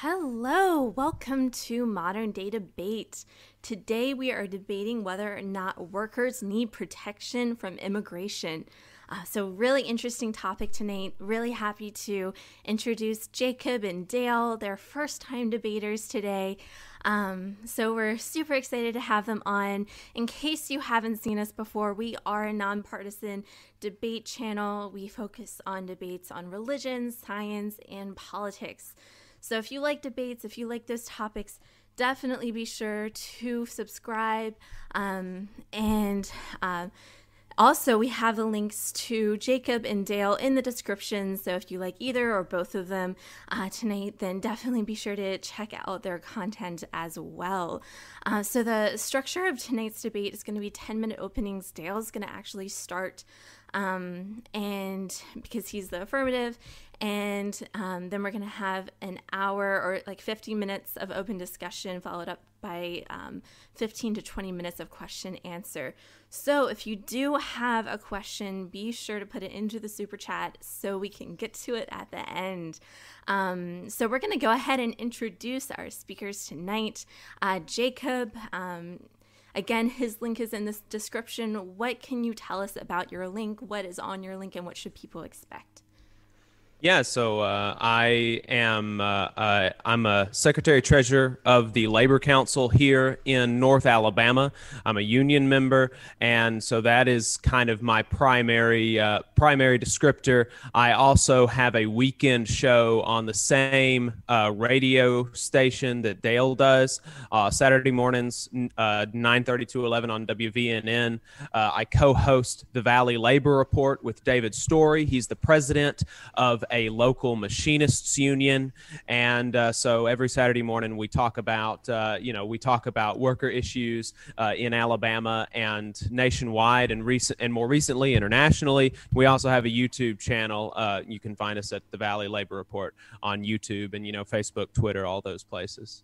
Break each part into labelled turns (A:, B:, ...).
A: Hello, welcome to Modern Day Debate. Today we are debating whether or not workers need protection from immigration. Uh, so, really interesting topic tonight. Really happy to introduce Jacob and Dale, their first time debaters today. Um, so, we're super excited to have them on. In case you haven't seen us before, we are a nonpartisan debate channel. We focus on debates on religion, science, and politics. So, if you like debates, if you like those topics, definitely be sure to subscribe um, and. Uh, also, we have the links to Jacob and Dale in the description. So if you like either or both of them uh, tonight, then definitely be sure to check out their content as well. Uh, so the structure of tonight's debate is going to be 10 minute openings. Dale's going to actually start. Um, and because he's the affirmative, and um, then we're going to have an hour or like 50 minutes of open discussion followed up by um, 15 to 20 minutes of question answer so if you do have a question be sure to put it into the super chat so we can get to it at the end um, so we're going to go ahead and introduce our speakers tonight uh, jacob um, Again, his link is in the description. What can you tell us about your link? What is on your link, and what should people expect?
B: Yeah, so uh, I am uh, uh, I'm a secretary treasurer of the Labor Council here in North Alabama. I'm a union member, and so that is kind of my primary uh, primary descriptor. I also have a weekend show on the same uh, radio station that Dale does, uh, Saturday mornings, 9:30 to 11 on WVNN. I co-host the Valley Labor Report with David Story. He's the president of a local machinists union, and uh, so every Saturday morning we talk about uh, you know we talk about worker issues uh, in Alabama and nationwide, and recent and more recently internationally. We also have a YouTube channel. Uh, you can find us at the Valley Labor Report on YouTube, and you know Facebook, Twitter, all those places.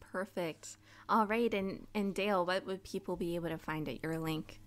A: Perfect. All right, and and Dale, what would people be able to find at your link?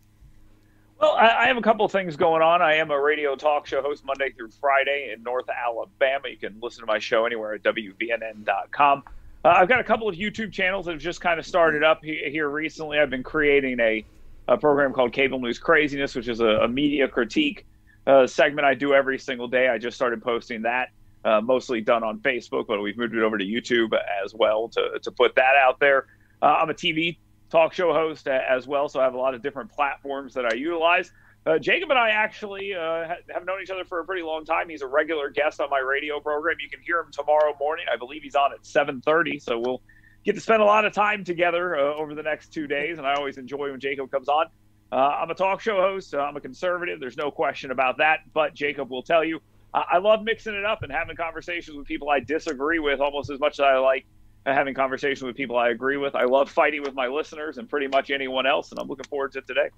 C: Well, I, have a couple things going on. I am a radio talk show host Monday through Friday in North Alabama. You can listen to my show anywhere at WVNN.com. Uh, I've got a couple of YouTube channels that have just kind of started up here recently. I've been creating a, a program called Cable News Craziness, which is a, a media critique uh, segment I do every single day. I just started posting that, uh, mostly done on Facebook, but we've moved it over to YouTube as well to, to put that out there. Uh, I'm a TV talk show host as well, so I have a lot of different platforms that I utilize. Uh, Jacob and I actually uh, have known each other for a pretty long time. He's a regular guest on my radio program. You can hear him tomorrow morning. I believe he's on at 7:30, so we'll get to spend a lot of time together uh, over the next two days. And I always enjoy when Jacob comes on. Uh, I'm a talk show host. I'm a conservative. There's no question about that. But Jacob will tell you, I love mixing it up and having conversations with people I disagree with almost as much as I like having conversations with people I agree with. I love fighting with my listeners and pretty much anyone else, and I'm looking forward to it today.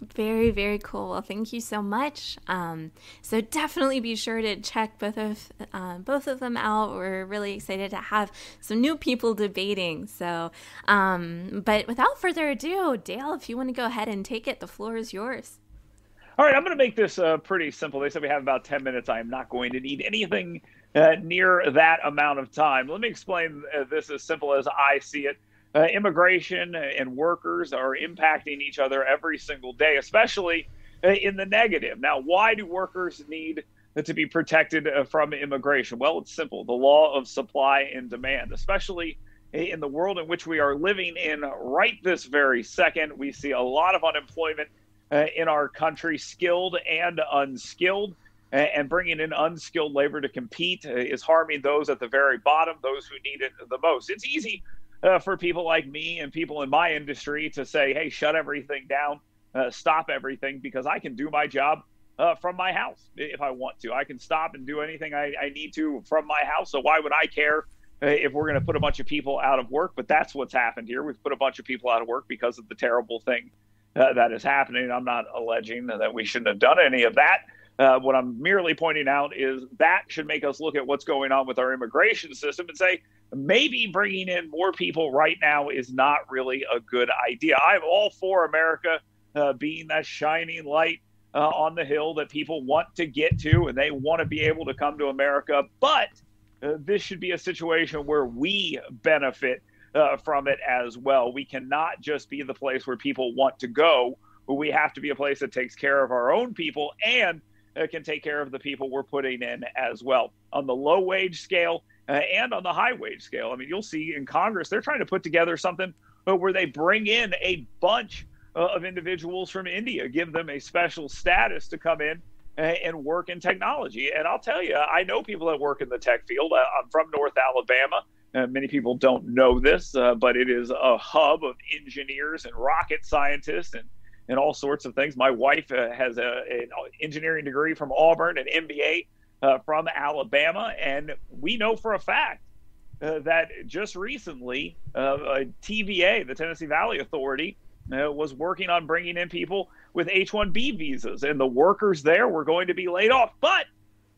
A: Very, very cool. Well, thank you so much. Um, so definitely be sure to check both of uh, both of them out. We're really excited to have some new people debating. So, um, but without further ado, Dale, if you want to go ahead and take it, the floor is yours.
C: All right, I'm going to make this uh, pretty simple. They said we have about 10 minutes. I am not going to need anything uh, near that amount of time. Let me explain uh, this as simple as I see it uh, immigration and workers are impacting each other every single day, especially uh, in the negative. Now, why do workers need to be protected uh, from immigration? Well, it's simple the law of supply and demand, especially in the world in which we are living in right this very second. We see a lot of unemployment in our country, skilled and unskilled. And bringing in unskilled labor to compete uh, is harming those at the very bottom, those who need it the most. It's easy uh, for people like me and people in my industry to say, hey, shut everything down, uh, stop everything, because I can do my job uh, from my house if I want to. I can stop and do anything I, I need to from my house. So why would I care uh, if we're going to put a bunch of people out of work? But that's what's happened here. We've put a bunch of people out of work because of the terrible thing uh, that is happening. I'm not alleging that we shouldn't have done any of that. Uh, what I'm merely pointing out is that should make us look at what's going on with our immigration system and say maybe bringing in more people right now is not really a good idea. I'm all for America uh, being that shining light uh, on the hill that people want to get to and they want to be able to come to America. But uh, this should be a situation where we benefit uh, from it as well. We cannot just be the place where people want to go. We have to be a place that takes care of our own people and uh, can take care of the people we're putting in as well. On the low wage scale uh, and on the high wage scale, I mean, you'll see in Congress, they're trying to put together something uh, where they bring in a bunch uh, of individuals from India, give them a special status to come in and work in technology. And I'll tell you, I know people that work in the tech field. I'm from North Alabama. Uh, many people don't know this, uh, but it is a hub of engineers and rocket scientists and and all sorts of things. My wife uh, has a, an engineering degree from Auburn, an MBA uh, from Alabama, and we know for a fact uh, that just recently, uh, TVA, the Tennessee Valley Authority, uh, was working on bringing in people with H-1B visas, and the workers there were going to be laid off, but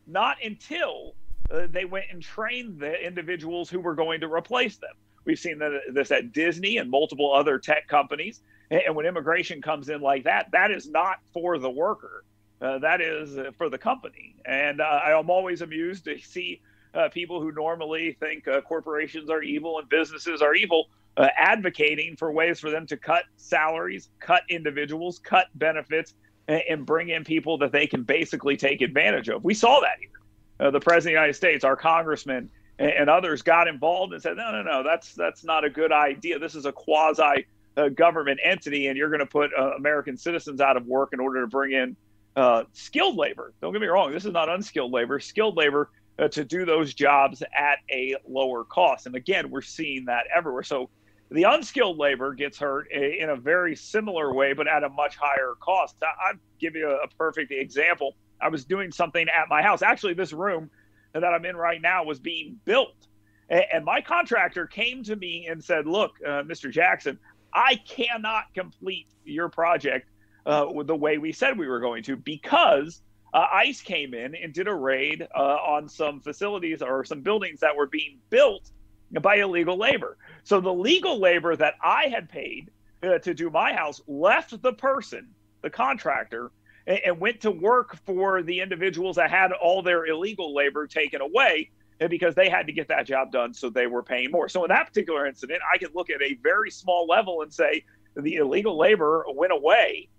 C: not until uh, they went and trained the individuals who were going to replace them. We've seen this at Disney and multiple other tech companies. And when immigration comes in like that, that is not for the worker. Uh, that is uh, for the company. And uh, I am always amused to see uh, people who normally think uh, corporations are evil and businesses are evil uh, advocating for ways for them to cut salaries, cut individuals, cut benefits, and, and, bring in people that they can basically take advantage of. We saw that here. the president of the United States, our congressman, and, and others got involved and said, no, no, no, that's that's not a good idea. This is a quasi a government entity and you're going to put uh, American citizens out of work in order to bring in uh, skilled labor. Don't get me wrong, this is not unskilled labor, skilled labor uh, to do those jobs at a lower cost. And again, we're seeing that everywhere. So the unskilled labor gets hurt in a very similar way, but at a much higher cost. I'll give you a perfect example. I was doing something at my house. Actually, this room that I'm in right now was being built. And my contractor came to me and said, Look, uh, Mr. Jackson, I cannot complete your project uh, the way we said we were going to because uh, ICE came in and did a raid uh, on some facilities or some buildings that were being built by illegal labor. So the legal labor that I had paid uh, to do my house left the person, the contractor, and, and went to work for the individuals that had all their illegal labor taken away because they had to get that job done, so they were paying more. So in that particular incident, I could look at a very small level and say the illegal labor went away,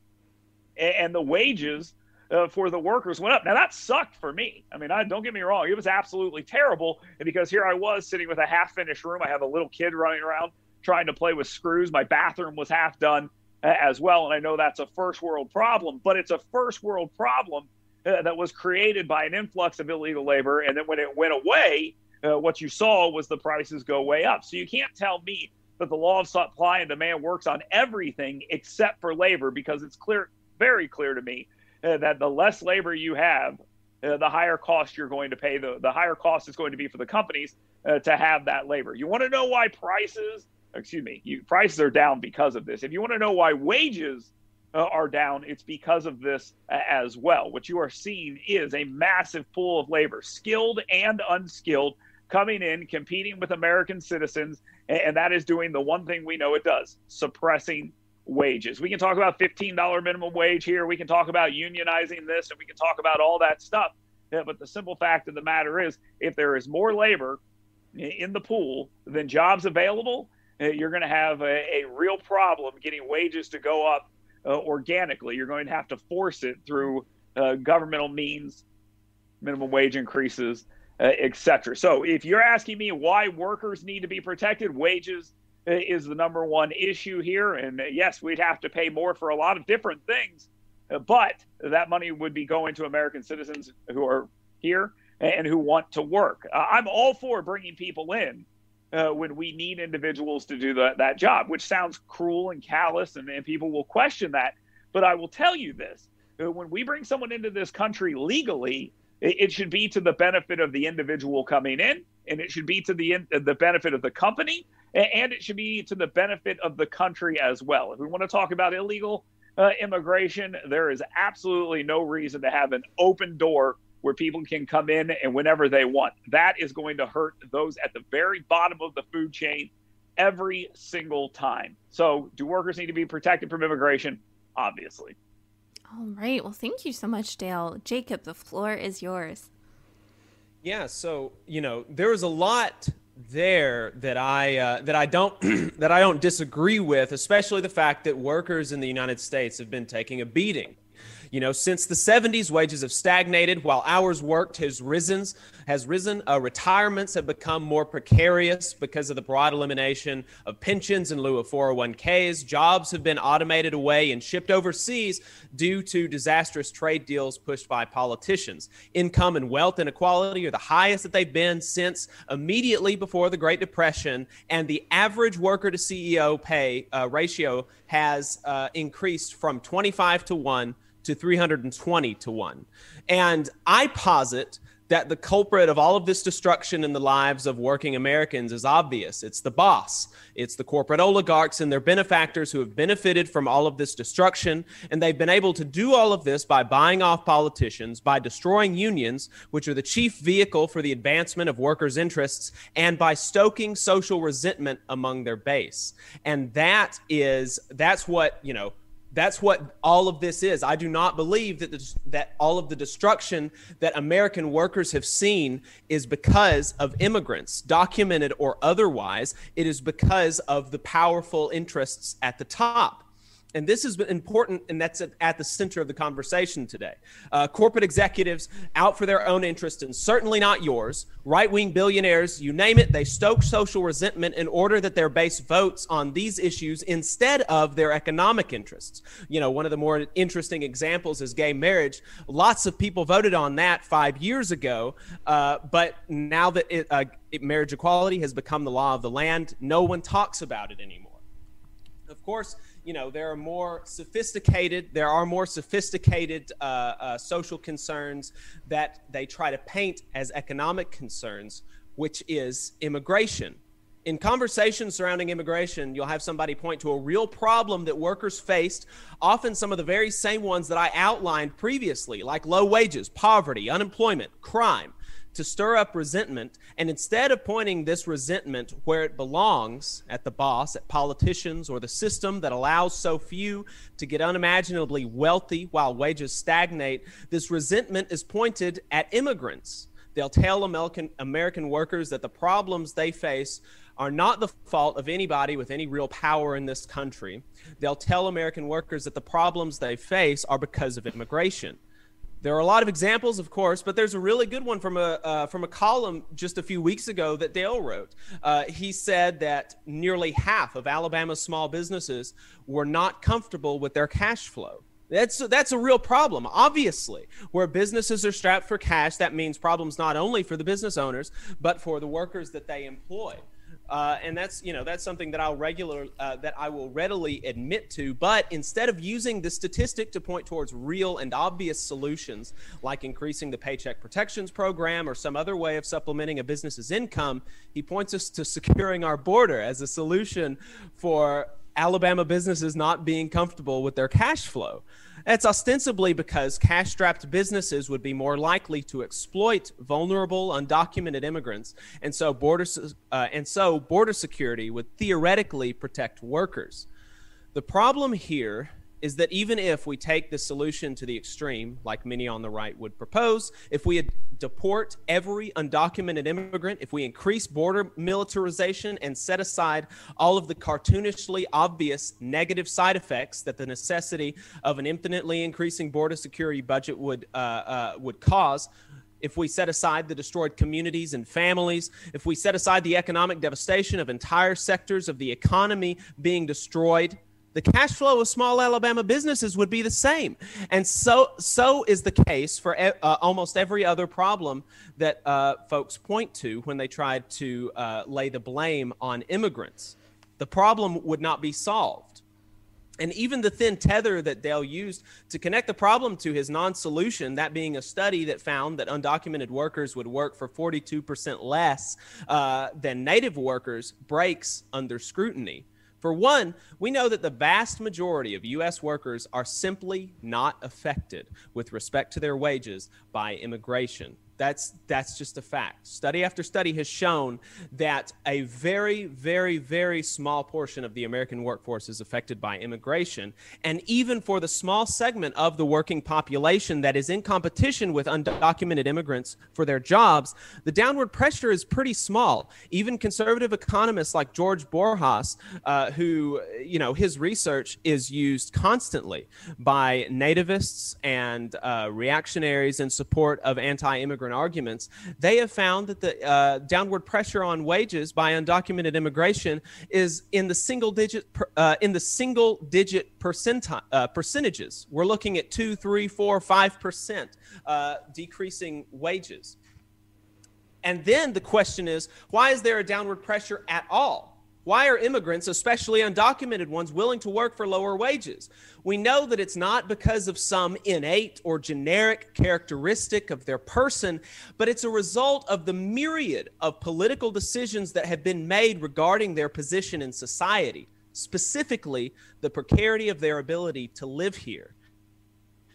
C: and the wages uh, for the workers went up. Now that sucked for me. I mean, I, don't get me wrong; it was absolutely terrible. And because here I was sitting with a half-finished room, I have a little kid running around trying to play with screws. My bathroom was half done uh, as well, and I know that's a first world problem, but it's a first world problem uh, that was created by an influx of illegal labor. And then when it went away, uh, what you saw was the prices go way up. So you can't tell me that the law of supply and demand works on everything except for labor because it's clear, very clear to me uh, that the less labor you have, uh, the higher cost you're going to pay. The, the higher cost is going to be for the companies uh, to have that labor. You want to know why prices, excuse me, you, prices are down because of this. If you want to know why wages are down, it's because of this uh, as well. What you are seeing is a massive pool of labor, skilled and unskilled, coming in, competing with American citizens, and that is doing the one thing we know it does suppressing wages. We can talk about $15 minimum wage here. We can talk about unionizing this, and we can talk about all that stuff. But the simple fact of the matter is, if there is more labor in the pool than jobs available, uh, you're going to have a, a, real problem getting wages to go up uh, organically. You're going to have to force it through uh, governmental means, minimum wage increases, uh, etc. So, if you're asking me why workers need to be protected, wages uh, is the number one issue here. And uh, yes, we'd have to pay more for a lot of different things, but that money would be going to American citizens who are here and who want to work. I'm all for bringing people in uh, when we need individuals to do the, that job, which sounds cruel and callous, and, and people will question that. But I will tell you this when we bring someone into this country legally, it, it, should be to the benefit of the individual coming in, and it should be to the, the benefit of the company, and it should be to the benefit of the country as well. If we want to talk about illegal uh, immigration, there is absolutely no reason to have an open door where people can come in and whenever they want. That is going to hurt those at the very bottom of the food chain every single time. So, do workers need to be protected from immigration? Obviously.
A: All right. Well, thank you so much, Dale. Jacob, the floor is yours.
B: Yeah. So, you know, there was a lot there that I uh, that I don't that I don't disagree with, especially the fact that workers in the United States have been taking a beating. You know, since the 70s, wages have stagnated while hours worked has risen. Has risen. Uh, retirements have become more precarious because of the broad elimination of pensions in lieu of 401ks. Jobs have been automated away and shipped overseas due to disastrous trade deals pushed by politicians. Income and wealth inequality are the highest that they've been since immediately before the Great Depression, and the average worker to CEO pay uh, ratio has uh, increased from 25 to 1 to 320 to 1. And I posit that the culprit of all of this destruction in the lives of working Americans is obvious. It's the boss, it's the corporate oligarchs and their benefactors who have benefited from all of this destruction. And they've been able to do all of this by buying off politicians, by destroying unions, which are the chief vehicle for the advancement of workers' interests, and by stoking social resentment among their base. And that is, that's what, you know, that's what all of this is. I do not believe that the, that all of the destruction that American workers have seen is because of immigrants, documented or otherwise. It is because of the powerful interests at the top and this is important, and that's at, the center of the conversation today. Uh, corporate executives out for their own interest, and certainly not yours. Right wing billionaires, you name it, they stoke social resentment in order that their base votes on these issues instead of their economic interests. You know, one of the more interesting examples is gay marriage. Lots of people voted on that five years ago, uh, but now that it, uh, marriage equality has become the law of the land, no one talks about it anymore. Of course, you know there are more sophisticated there are more sophisticated uh, uh, social concerns that they try to paint as economic concerns which is immigration. In conversations surrounding immigration you'll have somebody point to a real problem that workers faced often some of the very same ones that i outlined previously like low wages poverty unemployment crime to stir up resentment. And instead of pointing this resentment where it belongs at the boss, at politicians, or the system that allows so few to get unimaginably wealthy while wages stagnate, this resentment is pointed at immigrants. They'll tell American, American workers that the problems they face are not the fault of anybody with any real power in this country. They'll tell American workers that the problems they face are because of immigration. There are a lot of examples, of course, but there's a really good one from a uh, from a column just a few weeks ago that Dale wrote. Uh, he said that nearly half of Alabama's small businesses were not comfortable with their cash flow. That's that's a real problem. Obviously, where businesses are strapped for cash, that means problems not only for the business owners but for the workers that they employ. Uh, and that's you know that's something that I'll regular uh, that I will readily admit to. But instead of using the statistic to point towards real and obvious solutions, like increasing the Paycheck Protections Program or some other way of supplementing a business's income, he points us to securing our border as a solution for Alabama businesses not being comfortable with their cash flow. That's ostensibly because cash strapped businesses would be more likely to exploit vulnerable, undocumented immigrants, and so, border, uh, and so border security would theoretically protect workers. The problem here is that even if we take the solution to the extreme, like many on the right would propose, if we deport every undocumented immigrant, if we increase border militarization and set aside all of the cartoonishly obvious negative side effects that the necessity of an infinitely increasing border security budget would uh, uh, would cause, if we set aside the destroyed communities and families, if we set aside the economic devastation of entire sectors of the economy being destroyed the cash flow of small Alabama businesses would be the same. And so, so is the case for uh, almost every other problem that uh, folks point to when they try to uh, lay the blame on immigrants. The problem would not be solved. And even the thin tether that Dale used to connect the problem to his non solution, that being a study that found that undocumented workers would work for 42% less uh, than native workers, breaks under scrutiny. For one, we know that the vast majority of U.S. workers are simply not affected with respect to their wages by immigration. That's that's just a fact. Study after study has shown that a very very very small portion of the American workforce is affected by immigration, and even for the small segment of the working population that is in competition with undocumented immigrants for their jobs, the downward pressure is pretty small. Even conservative economists like George Borjas, uh, who you know his research is used constantly by nativists and uh, reactionaries in support of anti-immigrant different arguments, they have found that the uh, downward pressure on wages by undocumented immigration is in the single digit uh, in the single digit percentile uh, percentages. We're looking at two, three, four, five percent uh, decreasing wages. And then the question is, why is there a downward pressure at all? Why are immigrants, especially undocumented ones, willing to work for lower wages? We know that it's not because of some innate or generic characteristic of their person, but it's a result of the myriad of political decisions that have been made regarding their position in society, specifically the precarity of their ability to live here.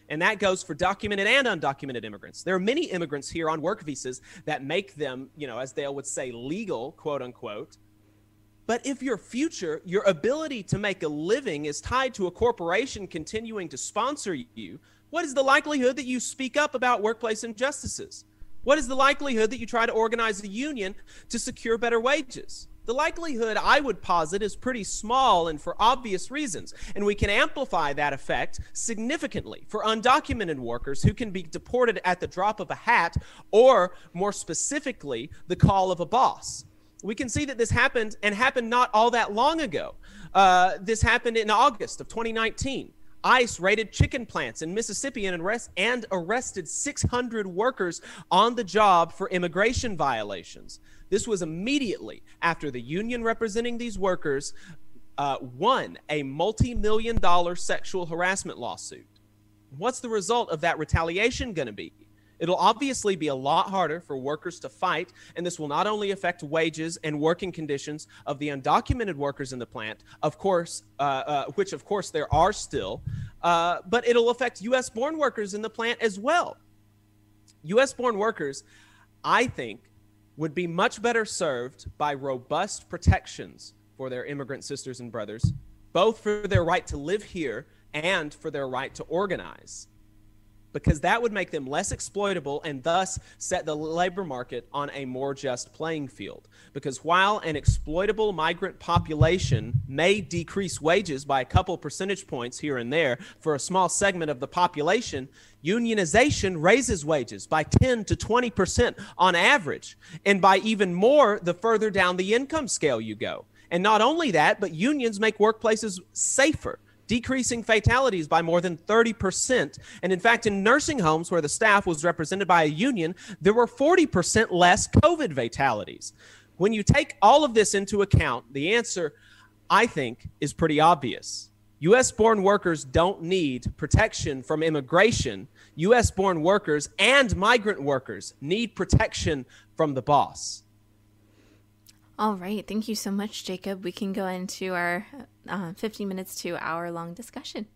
B: And that goes for documented and undocumented immigrants. There are many immigrants here on work visas that make them, you know, as Dale would say, legal, quote unquote but if your future, your ability to make a living is tied to a corporation continuing to sponsor you, what is the likelihood that you speak up about workplace injustices? What is the likelihood that you try to organize a union to secure better wages? The likelihood, I would posit, is pretty small and for obvious reasons. And we can amplify that effect significantly for undocumented workers who can be deported at the drop of a hat, or more specifically, the call of a boss we can see that this happened and happened not all that long ago. Uh, this happened in August of 2019. ICE raided chicken plants in Mississippi and, arrest, and arrested 600 workers on the job for immigration violations. This was immediately after the union representing these workers uh, won a multi million dollar sexual harassment lawsuit. What's the result of that retaliation going to be? It'll obviously be a lot harder for workers to fight, and this will not only affect wages and working conditions of the undocumented workers in the plant, of course, uh, uh, which of course there are still, uh, but it'll affect U.S. born workers in the plant as well. U.S. born workers, I think, would be much better served by robust protections for their immigrant sisters and brothers, both for their right to live here and for their right to organize because that would make them less exploitable and thus set the labor market on a more just playing field. Because while an exploitable migrant population may decrease wages by a couple percentage points here and there for a small segment of the population, unionization raises wages by 10 to 20% on average, and by even more the further down the income scale you go. And not only that, but unions make workplaces safer decreasing fatalities by more than 30%. And in fact, in nursing homes where the staff was represented by a union, there were 40% less COVID fatalities. When you take all of this into account, the answer, I think, is pretty obvious. US born workers don't need protection from immigration. US born workers and migrant workers need protection from the boss.
A: All right. Thank you so much, Jacob. We can go into our uh, 50 minutes to hour long discussion.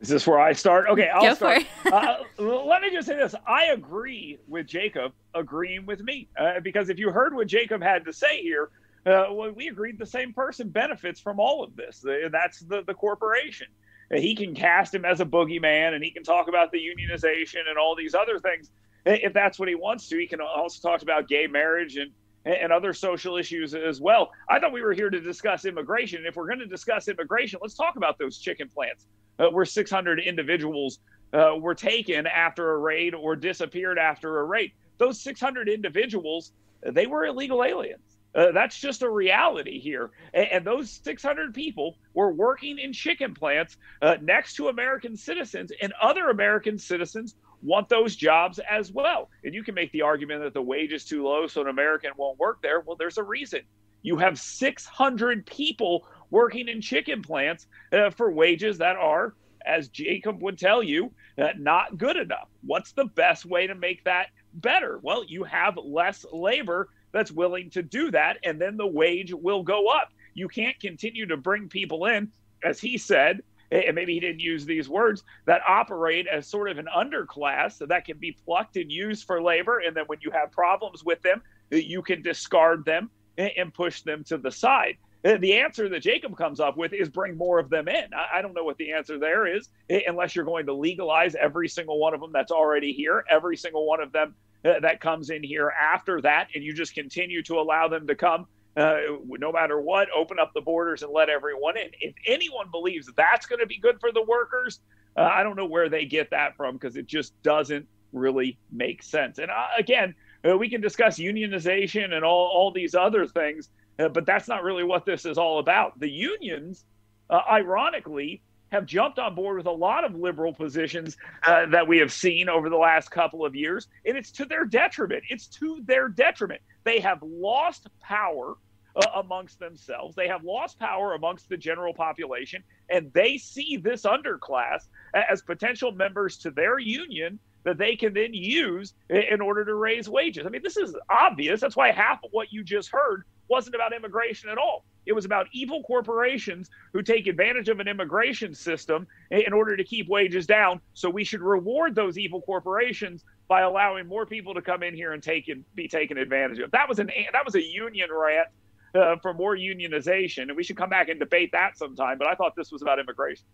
C: Is this where I start? Okay, I'll
A: Go
C: start.
A: for
C: uh, let me just say this: I agree with Jacob agreeing with me uh, because if you heard what Jacob had to say here, uh, well, we agreed the same person benefits from all of this. That's the the corporation. He can cast him as a boogeyman, and he can talk about the unionization and all these other things if that's what he wants to. He can also talk about gay marriage and and other social issues as well. I thought we were here to discuss immigration. If we're going to discuss immigration, let's talk about those chicken plants uh, where 600 individuals uh, were taken after a raid or disappeared after a raid. Those 600 individuals, they were illegal aliens. Uh, that's just a reality here. And, and, those 600 people were working in chicken plants uh, next to American citizens, and other American citizens want those jobs as well. And you can make the argument that the wage is too low, so an American won't work there. Well, there's a reason. You have 600 people working in chicken plants uh, for wages that are, as Jacob would tell you, uh, not good enough. What's the best way to make that better? Well, you have less labor that's willing to do that, and then the wage will go up. You can't continue to bring people in, as he said, and maybe he didn't use these words, that operate as sort of an underclass that can be plucked and used for labor. And then when you have problems with them, you can discard them and push them to the side. The answer that Jacob comes up with is bring more of them in. I don't know what the answer there is, unless you're going to legalize every single one of them that's already here, every single one of them uh, that comes in here after that, and you just continue to allow them to come uh, no matter what, open up the borders and let everyone in. If anyone believes that's going to be good for the workers, uh, I don't know where they get that from because it just doesn't really make sense. And uh, again, uh, we can discuss unionization and all, all these other things, uh, but that's not really what this is all about. The unions, uh, ironically, have jumped on board with a lot of liberal positions uh, that we have seen over the last couple of years, and it's to their detriment. It's to their detriment. They have lost power uh, amongst themselves. They have lost power amongst the general population, and they see this underclass as potential members to their union that they can then use in order to raise wages. I mean, this is obvious. That's why half of what you just heard wasn't about immigration at all. It was about evil corporations who take advantage of an immigration system in order to keep wages down. So we should reward those evil corporations by allowing more people to come in here and take and be taken advantage of. That was an that was a union rant uh, for more unionization, and we should come back and debate that sometime. But I thought this was about immigration.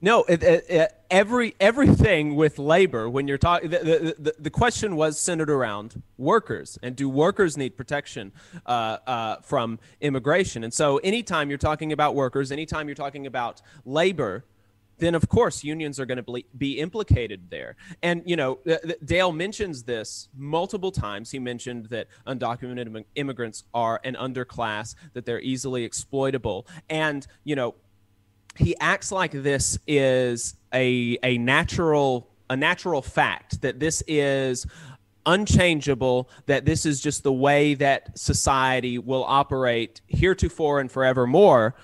B: No, it, it, it, every everything with labor. When you're talking, the, the, the question was centered around workers and do workers need protection uh, uh, from immigration? And so, anytime you're talking about workers, anytime you're talking about labor, then of course unions are going to be implicated there. And you know, Dale mentions this multiple times. He mentioned that undocumented immigrants are an underclass, that they're easily exploitable, and you know he acts like this is a a natural a natural fact that this is unchangeable that this is just the way that society will operate heretofore and forevermore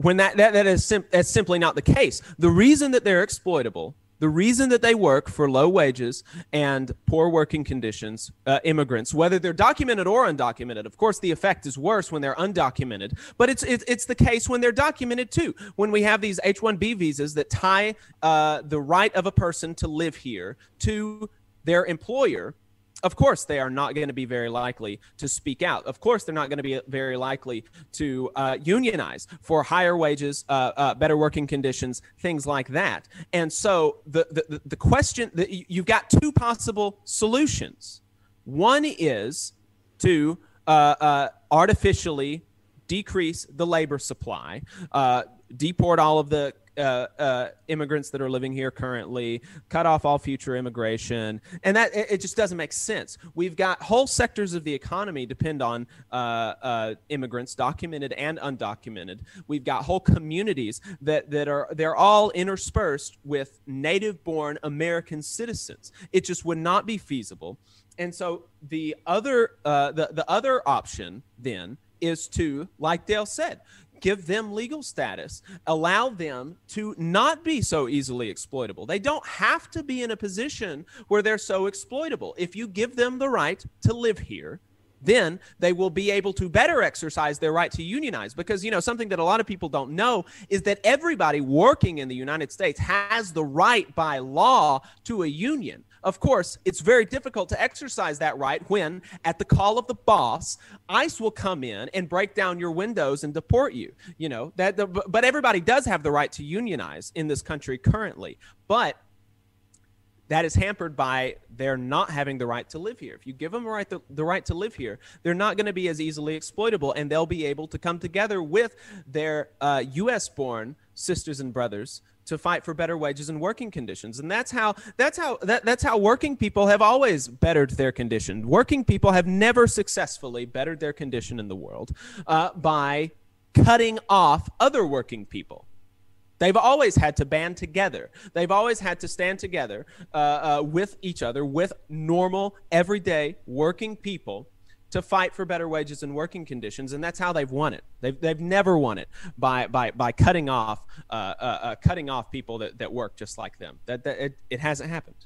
B: when that that, that is sim- that's simply not the case the reason that they're exploitable the reason that they work for low wages and poor working conditions, uh, immigrants, whether they're documented or undocumented, of course, the effect is worse when they're undocumented, but it's, it's, it's the case when they're documented too. When we have these H 1B visas that tie uh, the right of a person to live here to their employer, of course they are not going to be very likely to speak out. Of course they're not going to be very likely to uh, unionize for higher wages uh, uh, better working conditions things like that. And so the, the, the question that you've got two possible solutions. One is to uh, uh, artificially decrease the labor supply uh, deport all of the uh, uh, immigrants that are living here currently, cut off all future immigration, and that it, it, just doesn't make sense. We've got whole sectors of the economy depend on uh, uh, immigrants, documented and undocumented. We've got whole communities that that are they're all interspersed with native-born American citizens. It just would not be feasible. And so the other uh, the the other option then is to, like Dale said, give them legal status, allow them to not be so easily exploitable. They don't have to be in a position where they're so exploitable. If you give them the right to live here, then they will be able to better exercise their right to unionize because you know something that a lot of people don't know is that everybody working in the United States has the right by law to a union of course, it's very difficult to exercise that right when, at the call of the boss, ICE will come in and break down your windows and deport you. You know that, the, but everybody does have the right to unionize in this country currently. But that is hampered by their not having the right to live here. If you give them the right to, the right to live here, they're not going to be as easily exploitable, and they'll be able to come together with their uh, U.S.-born sisters and brothers to fight for better wages and working conditions. And that's how that's how that, that's how working people have always bettered their condition. Working people have never successfully bettered their condition in the world uh, by cutting off other working people. They've always had to band together. They've always had to stand together uh, uh, with each other, with normal, everyday working people to fight for better wages and working conditions, and that's how they've won it. They've, they've never won it by, by, by cutting off uh, uh, uh, cutting off people that, that work just like them. That, that it, it hasn't happened.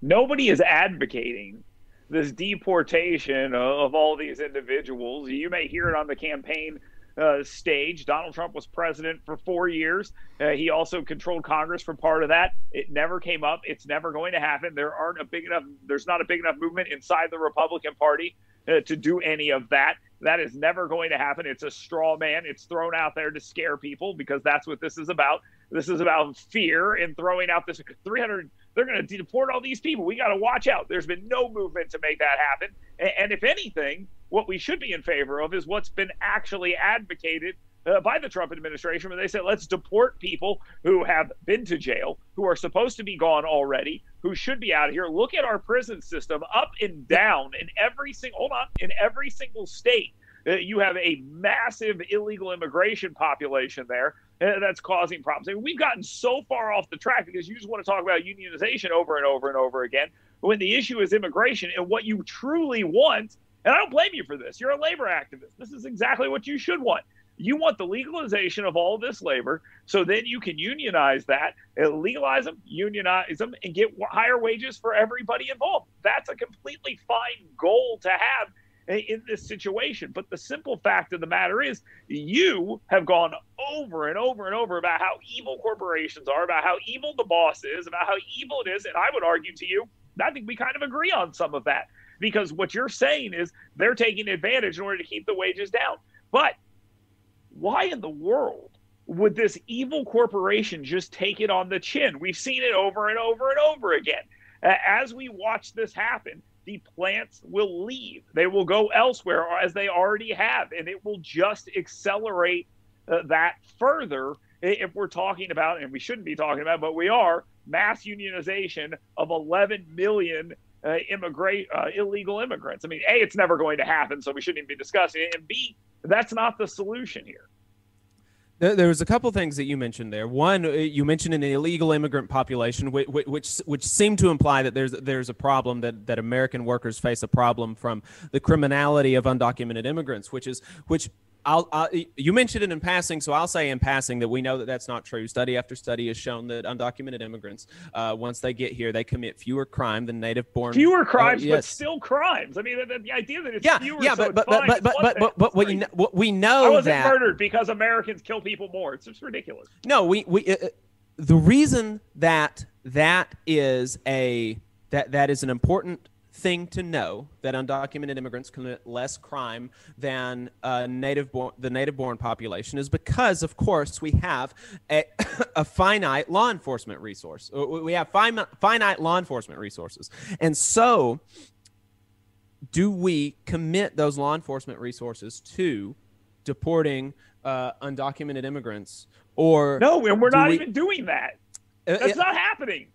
C: Nobody is advocating this deportation of all these individuals. You may hear it on the campaign uh, stage. Donald Trump was president for four years. Uh, he also controlled Congress for part of that. It never came up. It's never going to happen. There aren't a big enough. There's not a big enough movement inside the Republican Party uh, to do any of that. That is never going to happen. It's a straw man. It's thrown out there to scare people because that's what this is about. This is about fear and throwing out this 300. They're going to deport all these people. We got to watch out. There's been no movement to make that happen. And, if anything, what we should be in favor of is what's been actually advocated uh, by the Trump administration when they said, let's deport people who have been to jail, who are supposed to be gone already, who should be out of here. Look at our prison system up and down in every single, hold on, in every single state. Uh, you have a massive illegal immigration population there uh, that's causing problems. I mean, we've gotten so far off the track because you just want to talk about unionization over and over and over again. When the issue is immigration and what you truly want and I don't blame you for this. You're a labor activist. This is exactly what you should want. You want the legalization of all this labor so then you can unionize that, legalize them, unionize them, and get higher wages for everybody involved. That's a completely fine goal to have in this situation. But the simple fact of the matter is, you have gone over and over and over about how evil corporations are, about how evil the boss is, about how evil it is. And I would argue to you, I think we kind of agree on some of that because what you're saying is they're taking advantage in order to keep the wages down. But why in the world would this evil corporation just take it on the chin? We've seen it over and over and over again. As we watch this happen, the plants will leave. They will go elsewhere as they already have, and it will just accelerate uh, that further if we're talking about, and we shouldn't be talking about, but we are mass unionization of 11 million uh, immigrate uh, illegal immigrants. I mean, a, it's never going to happen, so we shouldn't even be discussing it. And b, that's not the solution here.
B: There was a couple things that you mentioned there. One, uh, you mentioned an illegal immigrant population, which, which which seemed to imply that there's there's a problem that, that American workers face a problem from the criminality of undocumented immigrants, which is which I'll, I'll, you mentioned it in passing, so I'll say in passing that we know that that's not true. Study after study has shown that undocumented immigrants, uh, once they get here, they commit fewer crime than native-born.
C: Fewer uh, crimes, uh, yes. but still crimes. I mean, the, the idea that it's
B: yeah,
C: fewer,
B: yeah,
C: but
B: so but, but, but, but, but, but, but what, you know, what we know
C: I wasn't
B: that
C: murdered because Americans kill people more. It's just ridiculous.
B: No, we we uh, uh, the reason that that is a that that is an important thing to know that undocumented immigrants commit less crime than uh, native born, the native born population is because, of course, we have a, a finite law enforcement resource. Uh, we have fin- finite law enforcement resources. And so, do we commit those law enforcement resources to deporting uh, undocumented immigrants? Or
C: no, and we're not we, even doing that. Uh, That's uh, not happening.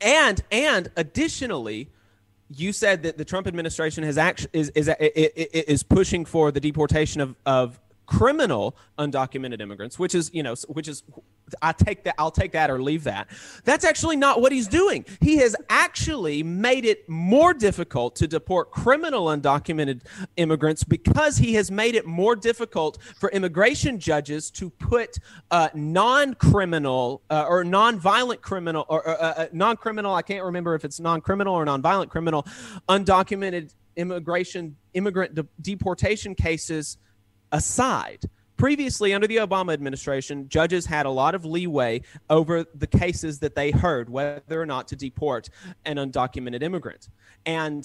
B: And and additionally, you said that the Trump administration has actually is is, is pushing for the deportation of, of criminal undocumented immigrants, which is you know which is I take that. I'll take that or leave that. That's actually not what he's doing. He has actually made it more difficult to deport criminal undocumented immigrants because he has made it more difficult for immigration judges to put uh, non-criminal uh, or non-violent criminal or uh, uh non-criminal. I can't remember if it's non-criminal or non-violent criminal undocumented immigration immigrant de- deportation cases aside previously under the Obama administration, judges had a lot of leeway over the cases that they heard, whether or not to deport an undocumented immigrant. And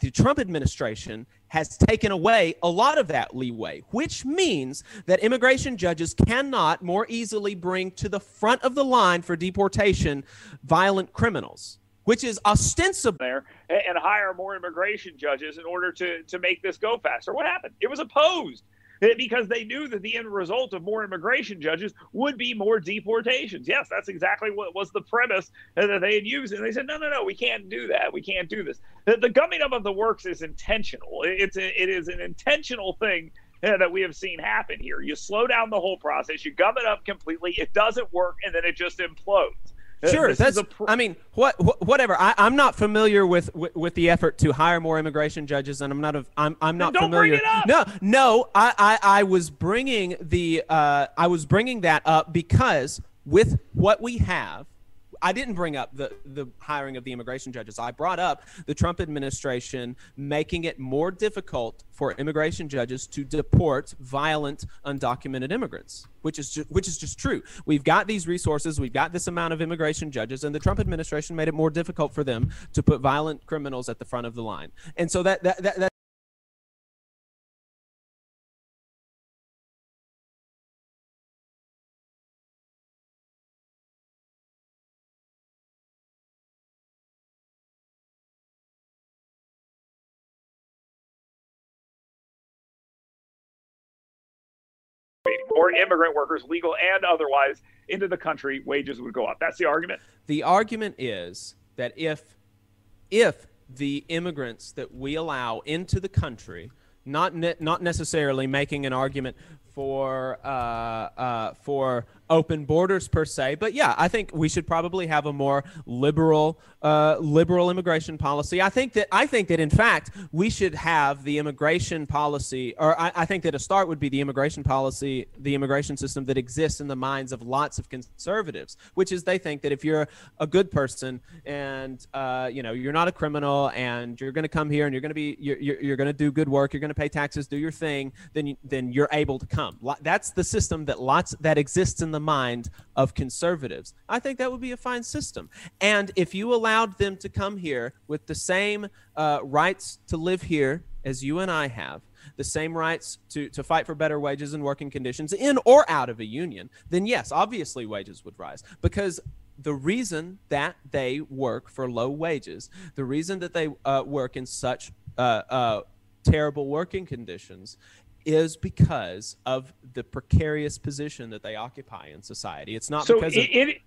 B: the Trump administration has taken away a lot of that leeway, which means that immigration judges cannot more easily bring to the front of the line for deportation violent criminals. Which is ostensibly
C: there and hire more immigration judges in order to, to make this go faster. What happened? It was opposed because they knew that the end result of more immigration judges would be more deportations. Yes, that's exactly what was the premise that they had used. And they said, no, no, no, we can't do that. We can't do this. The, the gumming up of the works is intentional. It's a, it is an intentional thing eh, that we have seen happen here. You slow down the whole process, you gum it up completely, it doesn't work, and then it just implodes.
B: Sure, this that's. I mean, what, wh- whatever. I, am not familiar with, with, with the effort to hire more immigration judges, and I'm not. A, I'm I'm not
C: don't
B: familiar.
C: Bring it up.
B: No, no. I, I I was bringing the. Uh, I was bringing that up because with what we have I didn't bring up the, the hiring of the immigration judges. I brought up the Trump administration making it more difficult for immigration judges to deport violent undocumented immigrants, which is just, which is just true. We've got these resources, we've got this amount of immigration judges, and the Trump administration made it more difficult for them to put violent criminals at the front of the line. And so that that, that, that
C: more immigrant workers, legal and otherwise, into the country, wages would go up. That's the argument.
B: The argument is that if if the immigrants that we allow into the country, not ne- not necessarily making an argument for uh, uh, for open borders per se, but yeah, I think we should probably have a more liberal uh, liberal immigration policy. I think that I think that in fact we should have the immigration policy, or I, I, think that a start would be the immigration policy, the immigration system that exists in the minds of lots of conservatives, which is they think that if you're a good person and uh, you know you're not a criminal and you're going to come here and you're going to be you're, you're, you're going to do good work, you're going to pay taxes, do your thing, then you, then you're able to come. That's the system that lots that exists in the mind of conservatives. I think that would be a fine system. And if you allowed them to come here with the same uh, rights to live here as you and I have, the same rights to, to fight for better wages and working conditions in or out of a union, then yes, obviously wages would rise. Because the reason that they work for low wages, the reason that they uh, work in such uh, uh terrible working conditions is because of the precarious position that they occupy in society. It's not
C: so
B: because
C: it,
B: of-
C: it,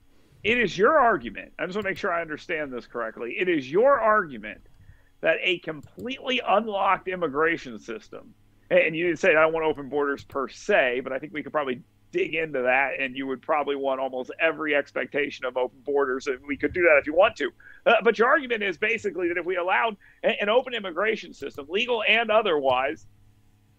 C: it is your argument. I just want to make sure I understand this correctly. It is your argument that a completely unlocked immigration system, and you didn't say I don't want open borders per se, but I think we could probably dig into that, and you would probably want almost every expectation of open borders. And we could do that if you want to. Uh, but your argument is basically that if we allowed an open immigration system, legal and otherwise,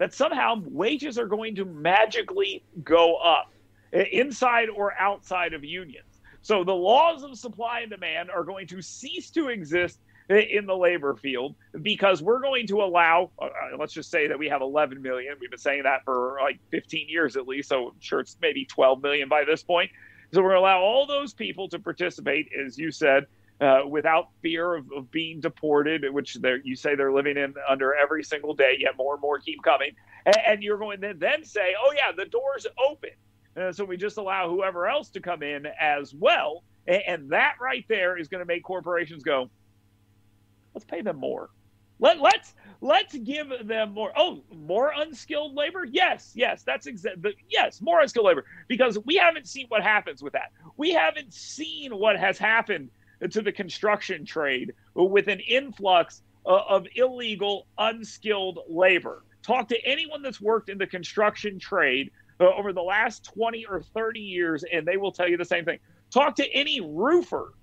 C: that somehow wages are going to magically go up inside or outside of unions. So the laws of supply and demand are going to cease to exist in the labor field because we're going to allow, uh, uh let's just say that we have 11 million. We've been saying that for like 15 years at least. So I'm sure it's maybe 12 million by this point. So we're going to allow all those people to participate, as you said, uh, without fear of, of being deported, which you say they're living in under every single day, yet more and more keep coming. And, and you're going to then say, oh, yeah, the door's open. Uh, so we just allow whoever else to come in as well. And, and that right there is going to make corporations go, let's pay them more. Let, let's let's give them more. Oh, more unskilled labor? Yes, yes, that's exactly. Yes, more unskilled labor because we haven't seen what happens with that. We haven't seen what has happened to the construction trade with an influx of illegal, unskilled labor. Talk to anyone that's worked in the construction trade uh, over the last 20 or 30 years, and they will tell you the same thing. Talk to any roofer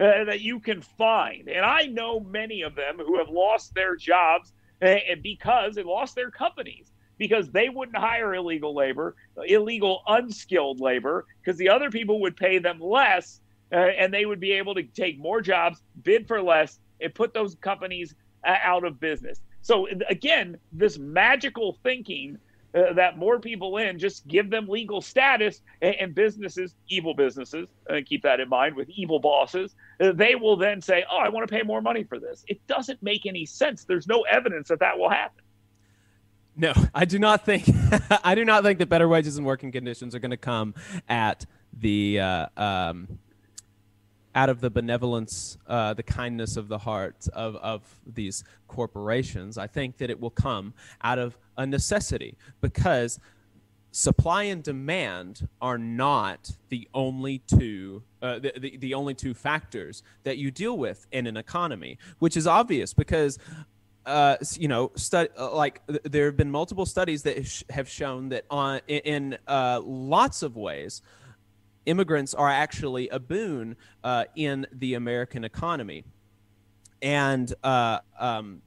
C: uh, that you can find. And I know many of them who have lost their jobs uh, because they lost their companies because they wouldn't hire illegal labor, illegal unskilled labor, because the other people would pay them less uh, and they would be able to take more jobs, bid for less, and put those companies uh, out of business. So, again, this magical thinking uh, that more people in, just give them legal status, and, and businesses, evil businesses, and keep that in mind with evil bosses, uh, they will then say, "Oh, I want to pay more money for this." It doesn't make any sense. There's no evidence that that will happen.
B: No, I do not think I do not think that better wages and working conditions are going to come at the uh, um, out of the benevolence, uh, the kindness of the heart of, of these corporations. I think that it will come out of a necessity because supply and demand are not the only two uh, the, the, the only two factors that you deal with in an economy which is obvious because uh, you know, uh, like th- there have been multiple studies that sh- have shown that on in, in uh, lots of ways, immigrants are actually a boon uh, in the American economy. And, uh, um,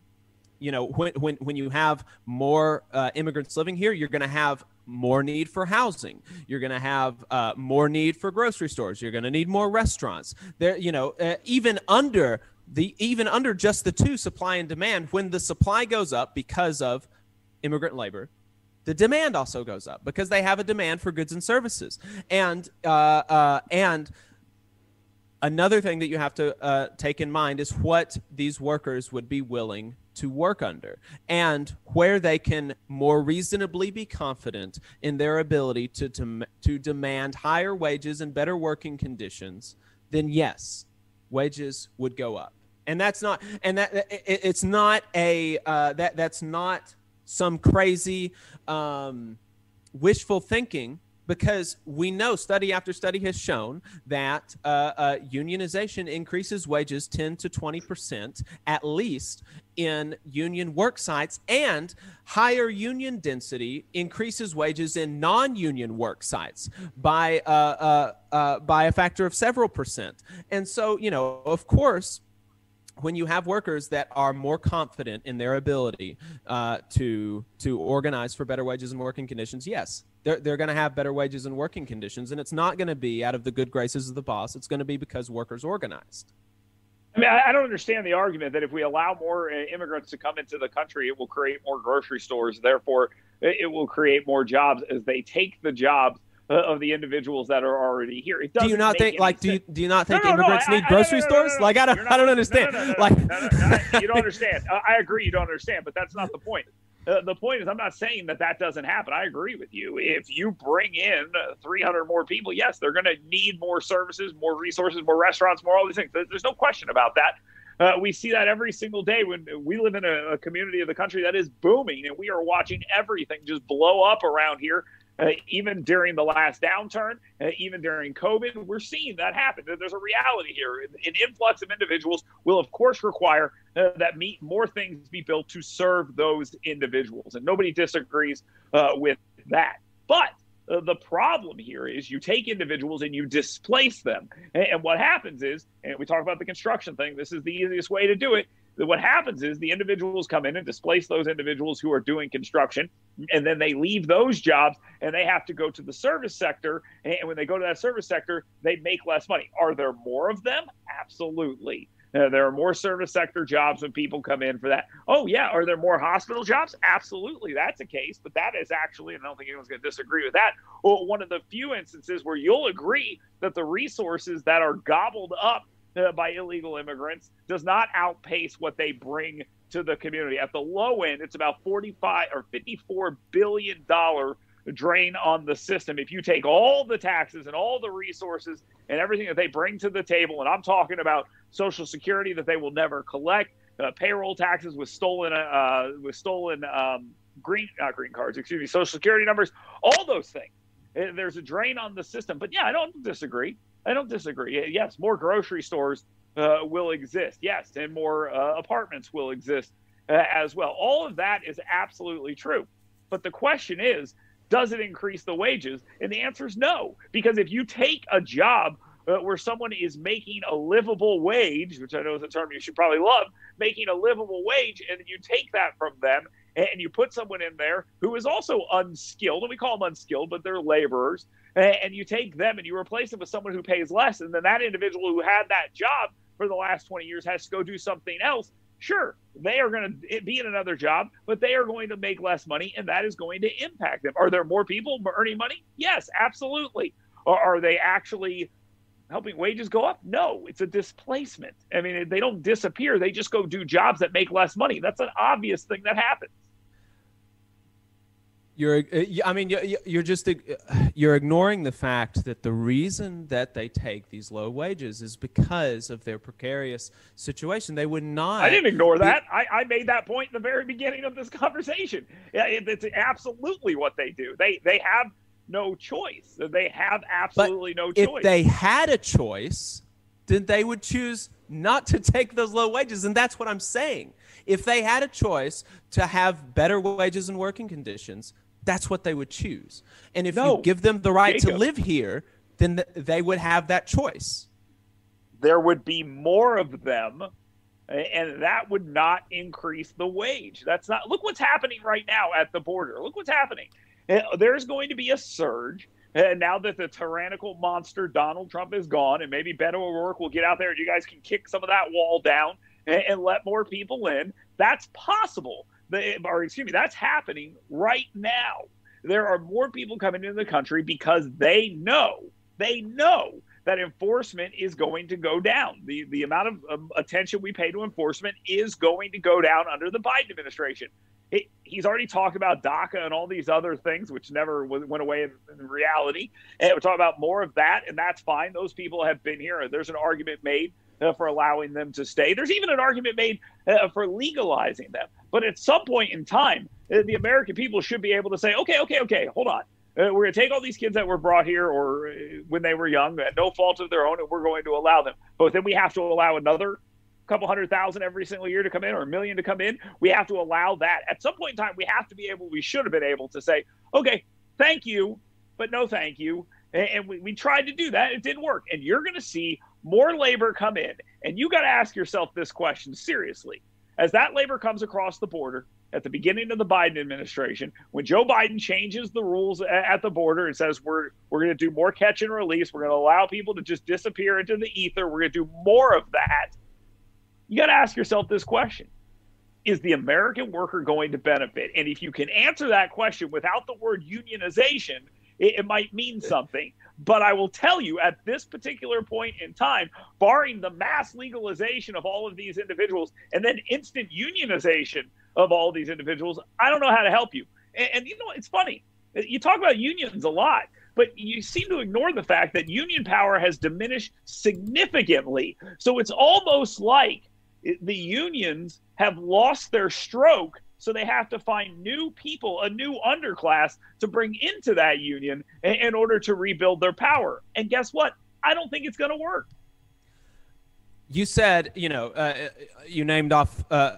B: you know, when, when, when you have more uh, immigrants living here, you're going to have more need for housing. You're going to have uh, more need for grocery stores. You're going to need more restaurants. There, you know, uh, even under the even under just the two supply and demand, when the supply goes up because of immigrant labor, the demand also goes up because they have a demand for goods and services. And uh, uh, and another thing that you have to uh, take in mind is what these workers would be willing to work under and where they can more reasonably be confident in their ability to, to, to demand higher wages and better working conditions then yes wages would go up and that's not and that it, it's not a uh, that that's not some crazy um, wishful thinking because we know study after study has shown that uh, uh, unionization increases wages 10 to 20 percent at least in union work sites and higher union density increases wages in non-union work sites by uh, uh, uh by a factor of several percent. And so you know of course when you have workers that are more confident in their ability uh, to to organize for better wages and working conditions, yes, they're they're going to have better wages and working conditions, and it's not going to be out of the good graces of the boss. It's going to be because workers organized.
C: I mean, I don't understand the argument that if we allow more uh, immigrants to come into the country, it will create more grocery stores. Therefore, it will create more jobs as they take the jobs of the individuals that are already here.
B: do you not think like do you do you not think no, no, immigrants no, I, need I, grocery stores? Like I don't I don't understand. Like
C: you don't understand. I agree you don't understand, but that's not the point. Uh, the point is, I'm not saying that that doesn't happen. I agree with you. If you bring in 300 more people, yes, they're going to need more services, more resources, more restaurants, more all these things. There's no question about that. Uh, we see that every single day when we live in a, a, community of the country that is booming, and we are watching everything just blow up around here uh, even during the last downturn, uh, even during COVID, we're seeing that happen. There's a reality here. An influx of individuals will, of course, require uh, that meet more things be built to serve those individuals, and nobody disagrees uh, with that. But uh, the problem here is you take individuals and you displace them. And, and what happens is, and we talk about the construction thing, this is the easiest way to do it what happens is the individuals come in and displace those individuals who are doing construction and then they leave those jobs and they have to go to the service sector and when they go to that service sector they make less money are there more of them absolutely uh, there are more service sector jobs when people come in for that. Oh, yeah. Are there more hospital jobs? Absolutely. That's a case. But that is actually, and I don't think anyone's going to disagree with that, well, one of the few instances where you'll agree that the resources that are gobbled up by illegal immigrants does not outpace what they bring to the community. At the low end, it's about 45 or 54 billion dollar drain on the system. If you take all the taxes and all the resources and everything that they bring to the table, and I'm talking about Social Security that they will never collect, uh, payroll taxes with stolen uh, with stolen um, green not green cards, excuse me, Social Security numbers, all those things. Uh, there's a drain on the system. But yeah, I don't disagree. I don't disagree. Yes, more grocery stores uh, will exist. Yes, and more uh, apartments will exist uh, as well. All of that is absolutely true. But the question is does it increase the wages? And the answer is no, because if you take a job uh, where someone is making a livable wage, which I know is a term you should probably love, making a livable wage, and you take that from them and you put someone in there who is also unskilled, and we call them unskilled, but they're laborers, and you take them and you replace them with someone who pays less, and then that individual who had that job for the last 20 years has to go do something else. Sure, they are going to be in another job, but they are going to make less money, and that is going to impact them. Are there more people earning money? Yes, absolutely. Or are they actually helping wages go up? No, it's a displacement. I mean, they don't disappear. They just go do jobs that make less money. That's an obvious thing that happens.
B: You're, uh, I mean, you're just uh, you're ignoring the fact that the reason that they take these low wages is because of their precarious situation. They would not.
C: I didn't ignore that. I, I made that point in the very beginning of this conversation. It's absolutely what they do. They they have no choice. They have absolutely no choice.
B: If they had a choice, then they would choose not to take those low wages. And that's what I'm saying. If they had a choice to have better wages and working conditions, that's what they would choose. And if no, you give them the right Jacob, to live here, then th- they would have that choice.
C: There would be more of them, and that would not increase the wage. That's not. Look what's happening right now at the border. Look what's happening. Eh, there's going to be a surge. And now that the tyrannical monster Donald Trump is gone, and maybe Beto O'Rourke will get out there and you guys can kick some of that wall down and, and let more people in, that's possible. Or excuse me, that's happening right now. There are more people coming into the country because they know, they know that enforcement is going to go down. The the amount of um, attention we pay to enforcement is going to go down under the Biden administration. It, he's already talked about DACA and all these other things, which never went away in, in reality. And we're talking about more of that, and that's fine. Those people have been here. There's an argument made uh, for allowing them to stay. There's even an argument made uh, for legalizing them. But at some point in time, uh, the American people should be able to say, okay, okay, okay, hold on. Uh, we're going to take all these kids that were brought here or uh, when they were young, at no fault of their own, and we're going to allow them. But then we have to allow another couple hundred thousand every single year to come in or a million to come in. We have to allow that. At some point in time, we have to be able, we should have been able to say, okay, thank you, but no thank you. And we, we tried to do that. It didn't work. And you're going to see more labor come in. And you got to ask yourself this question seriously. As that labor comes across the border at the beginning of the Biden administration, when Joe Biden changes the rules at the border and says we're we're going to do more catch and release, we're going to allow people to just disappear into the ether, we're going to do more of that. You got to ask yourself this question. Is the American worker going to benefit? And if you can answer that question without the word unionization, it, it might mean something. But I will tell you at this particular point in time, barring the mass legalization of all of these individuals and then instant unionization of all these individuals, I don't know how to help you. And, and you know, it's funny. You talk about unions a lot, but you seem to ignore the fact that union power has diminished significantly. So it's almost like the unions have lost their stroke so they have to find new people, a new underclass to bring into that union in, in order to rebuild their power. And guess what? I don't think it's going to work.
B: You said, you know, uh, you named off uh,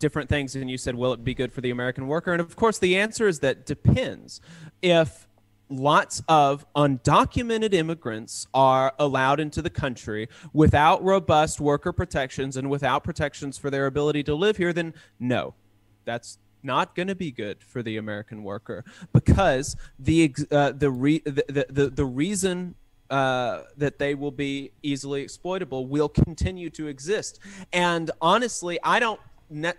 B: different things, and you said, will it be good for the American worker? And of course, the answer is that depends. If lots of undocumented immigrants are allowed into the country without robust worker protections and without protections for their ability to live here, then no, that's not going to be good for the American worker because the uh, the, re- the, the the reason uh, that they will be easily exploitable will continue to exist. And honestly, I don't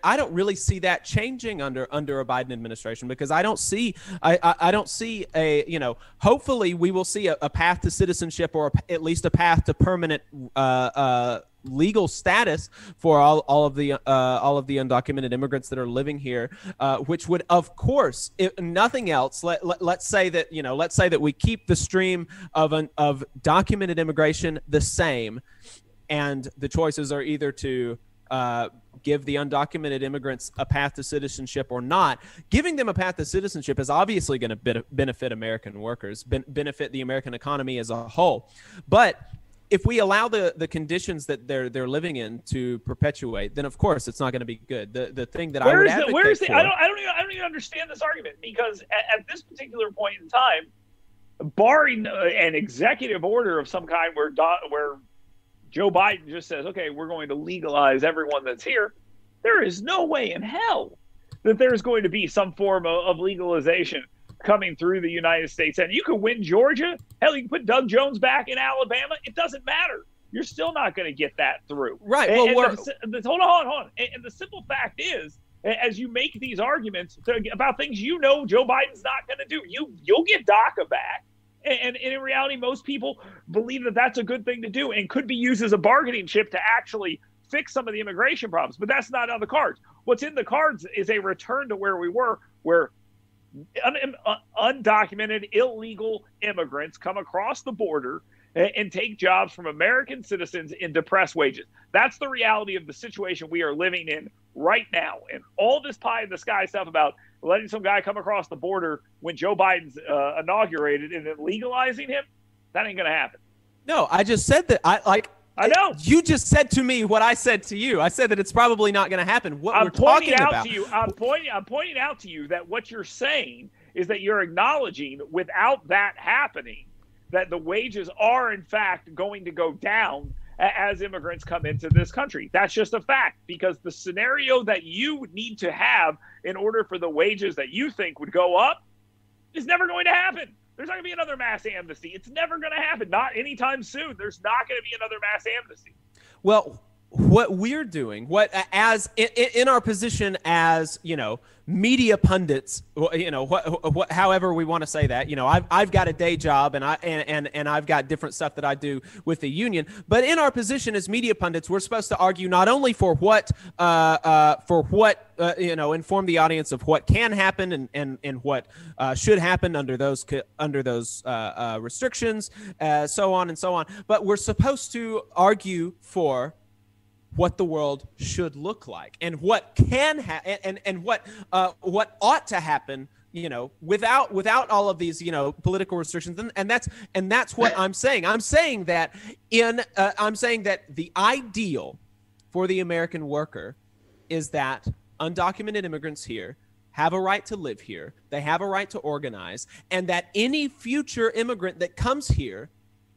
B: I don't really see that changing under under a Biden administration because I don't see I, I, I don't see a you know hopefully we will see a, a path to citizenship or a, at least a path to permanent uh, uh, legal status for all, all of the uh, all of the undocumented immigrants that are living here, uh, which would, of course, if nothing else, let, let us say that you know, let's say that we keep the stream of an, of documented immigration the same, and the choices are either to uh, give the undocumented immigrants a path to citizenship or not. Giving them a path to citizenship is obviously going to benefit American workers, ben- benefit the American economy as a whole. But if we allow the the conditions that they're they're living in to perpetuate, then of course it's not going to be good. The the thing that
C: where
B: I would
C: is
B: advocate
C: the, where is the,
B: for,
C: I don't I don't even, I don't even understand this argument because at, at this particular point in time, barring an executive order of some kind where Do- where Joe Biden just says, okay, we're going to legalize everyone that's here, there is no way in hell that there's going to be some form of, of legalization coming through the United States. And you can win Georgia. Hell, you can put Doug Jones back in Alabama. It doesn't matter. You're still not going to get that through.
B: Right.
C: And,
B: Well,
C: and the, the, hold on, hold on. And, and the simple fact is, as you make these arguments to, about things you know Joe Biden's not going to do, you you'll get DACA back. And in reality, most people believe that that's a good thing to do and could be used as a bargaining chip to actually fix some of the immigration problems. But that's not on the cards. What's in the cards is a return to where we were, where un- un- undocumented illegal immigrants come across the border and, and take jobs from American citizens in depressed wages. That's the reality of the situation we are living in right now. And all this pie in the sky stuff about letting some guy come across the border when Joe Biden's uh, inaugurated and then legalizing him, that ain't going to happen.
B: no, I just said that. I like.
C: I know.
B: You just said to me what I said to you. I said that it's probably not going to happen. What
C: I'm
B: we're
C: pointing
B: talking
C: out
B: about.
C: to you. I'm pointing. I'm pointing out to you that what you're saying is that you're acknowledging, without that happening, that the wages are in fact going to go down as immigrants come into this country. That's just a fact because the scenario that you need to have in order for the wages that you think would go up is never going to happen. There's not going to be another mass amnesty. It's never going to happen. Not anytime soon. There's not going to be another mass amnesty.
B: Well, what we're doing, what as in, in our position as you know media pundits, you know what, what however we want to say that, you know, I've I've got a day job and I and, and and I've got different stuff that I do with the union, but in our position as media pundits, we're supposed to argue not only for what uh, uh, for what uh, you know inform the audience of what can happen and and and what uh, should happen under those under those uh, uh, restrictions, uh, so on and so on, but we're supposed to argue for what the world should look like and what can happen and, and what uh what ought to happen you know without without all of these you know political restrictions. And, and that's and that's what i'm saying. I'm saying that in uh, i'm saying that the ideal for the american worker is that undocumented immigrants here have a right to live here. They have a right to organize. And that any future immigrant that comes here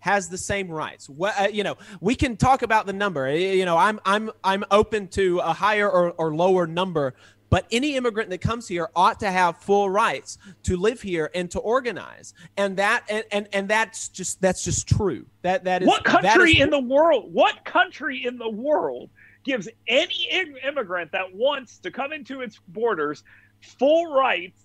B: has the same rights. What uh, you know, we can talk about the number. You know, I'm I'm I'm open to a higher or, or lower number, but any immigrant that comes here ought to have full rights to live here and to organize. And that and and, and that's just that's just true. That that is
C: what country
B: is-
C: in the world what country in the world gives any immigrant that wants to come into its borders full rights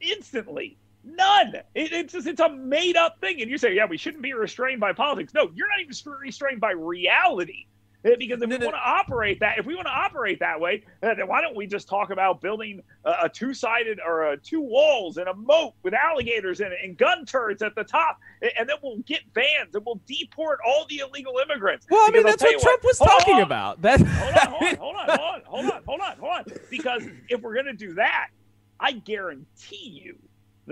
C: instantly none. It, it's just it's a made up thing. And you say yeah we shouldn't be restrained by politics. No you're not even restrained by reality. Uh, because if we want to operate that if we want to operate that way uh, then why don't we just talk about building a, a two-sided or a two walls and a moat with alligators in it and gun turrets at the top? And, and then we'll get vans and we'll deport all the illegal immigrants.
B: Well, I mean,
C: Because
B: that's what Trump was talking
C: on,
B: about. That
C: hold on, hold on, hold on, hold on, hold on, hold on. Because if we're going to do that, I guarantee you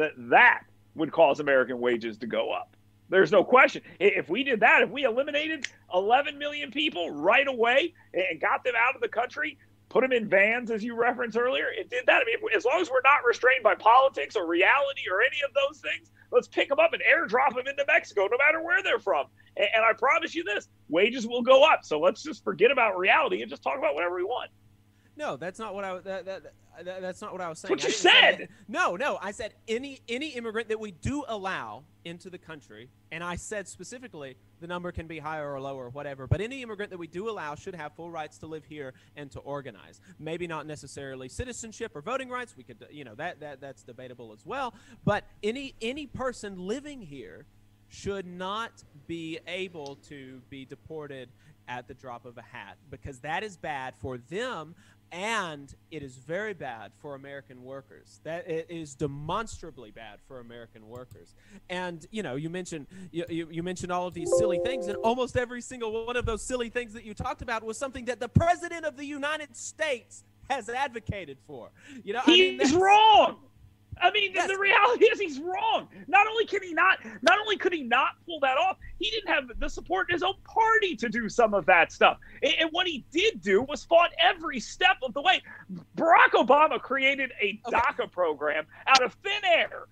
C: that that would cause American wages to go up. There's no question. If we did that, if we eliminated 11 million people right away and got them out of the country, put them in vans, as you referenced earlier, it did that. I mean, as long as we're not restrained by politics or reality or any of those things, let's pick them up and airdrop them into Mexico, no matter where they're from. And, and I promise you this wages will go up. So let's just forget about reality and just talk about whatever we want.
B: No, that's not what I that, that, that that's not what I was saying.
C: what you said.
B: that- no, no, I said any any immigrant that we do allow into the country, and I said specifically the number can be higher or lower, whatever. But any immigrant that we do allow should have full rights to live here and to organize. Maybe not necessarily citizenship or voting rights. We could, you know, that that that's debatable as well. But any any person living here should not be able to be deported at the drop of a hat because that is bad for them and it is very bad for American workers. That it is demonstrably bad for American workers. And you know, you mentioned you, you, you mentioned all of these silly things, and almost every single one of those silly things that you talked about was something that the president of the United States has advocated for. You know, I mean,
C: He's wrong. I mean, yes. the reality is he's wrong. Not only can he not, not only could he not pull that off, he didn't have the support in his own party to do some of that stuff. And, and what he did do was fought every step of the way. Barack Obama created a okay. DACA program out of thin air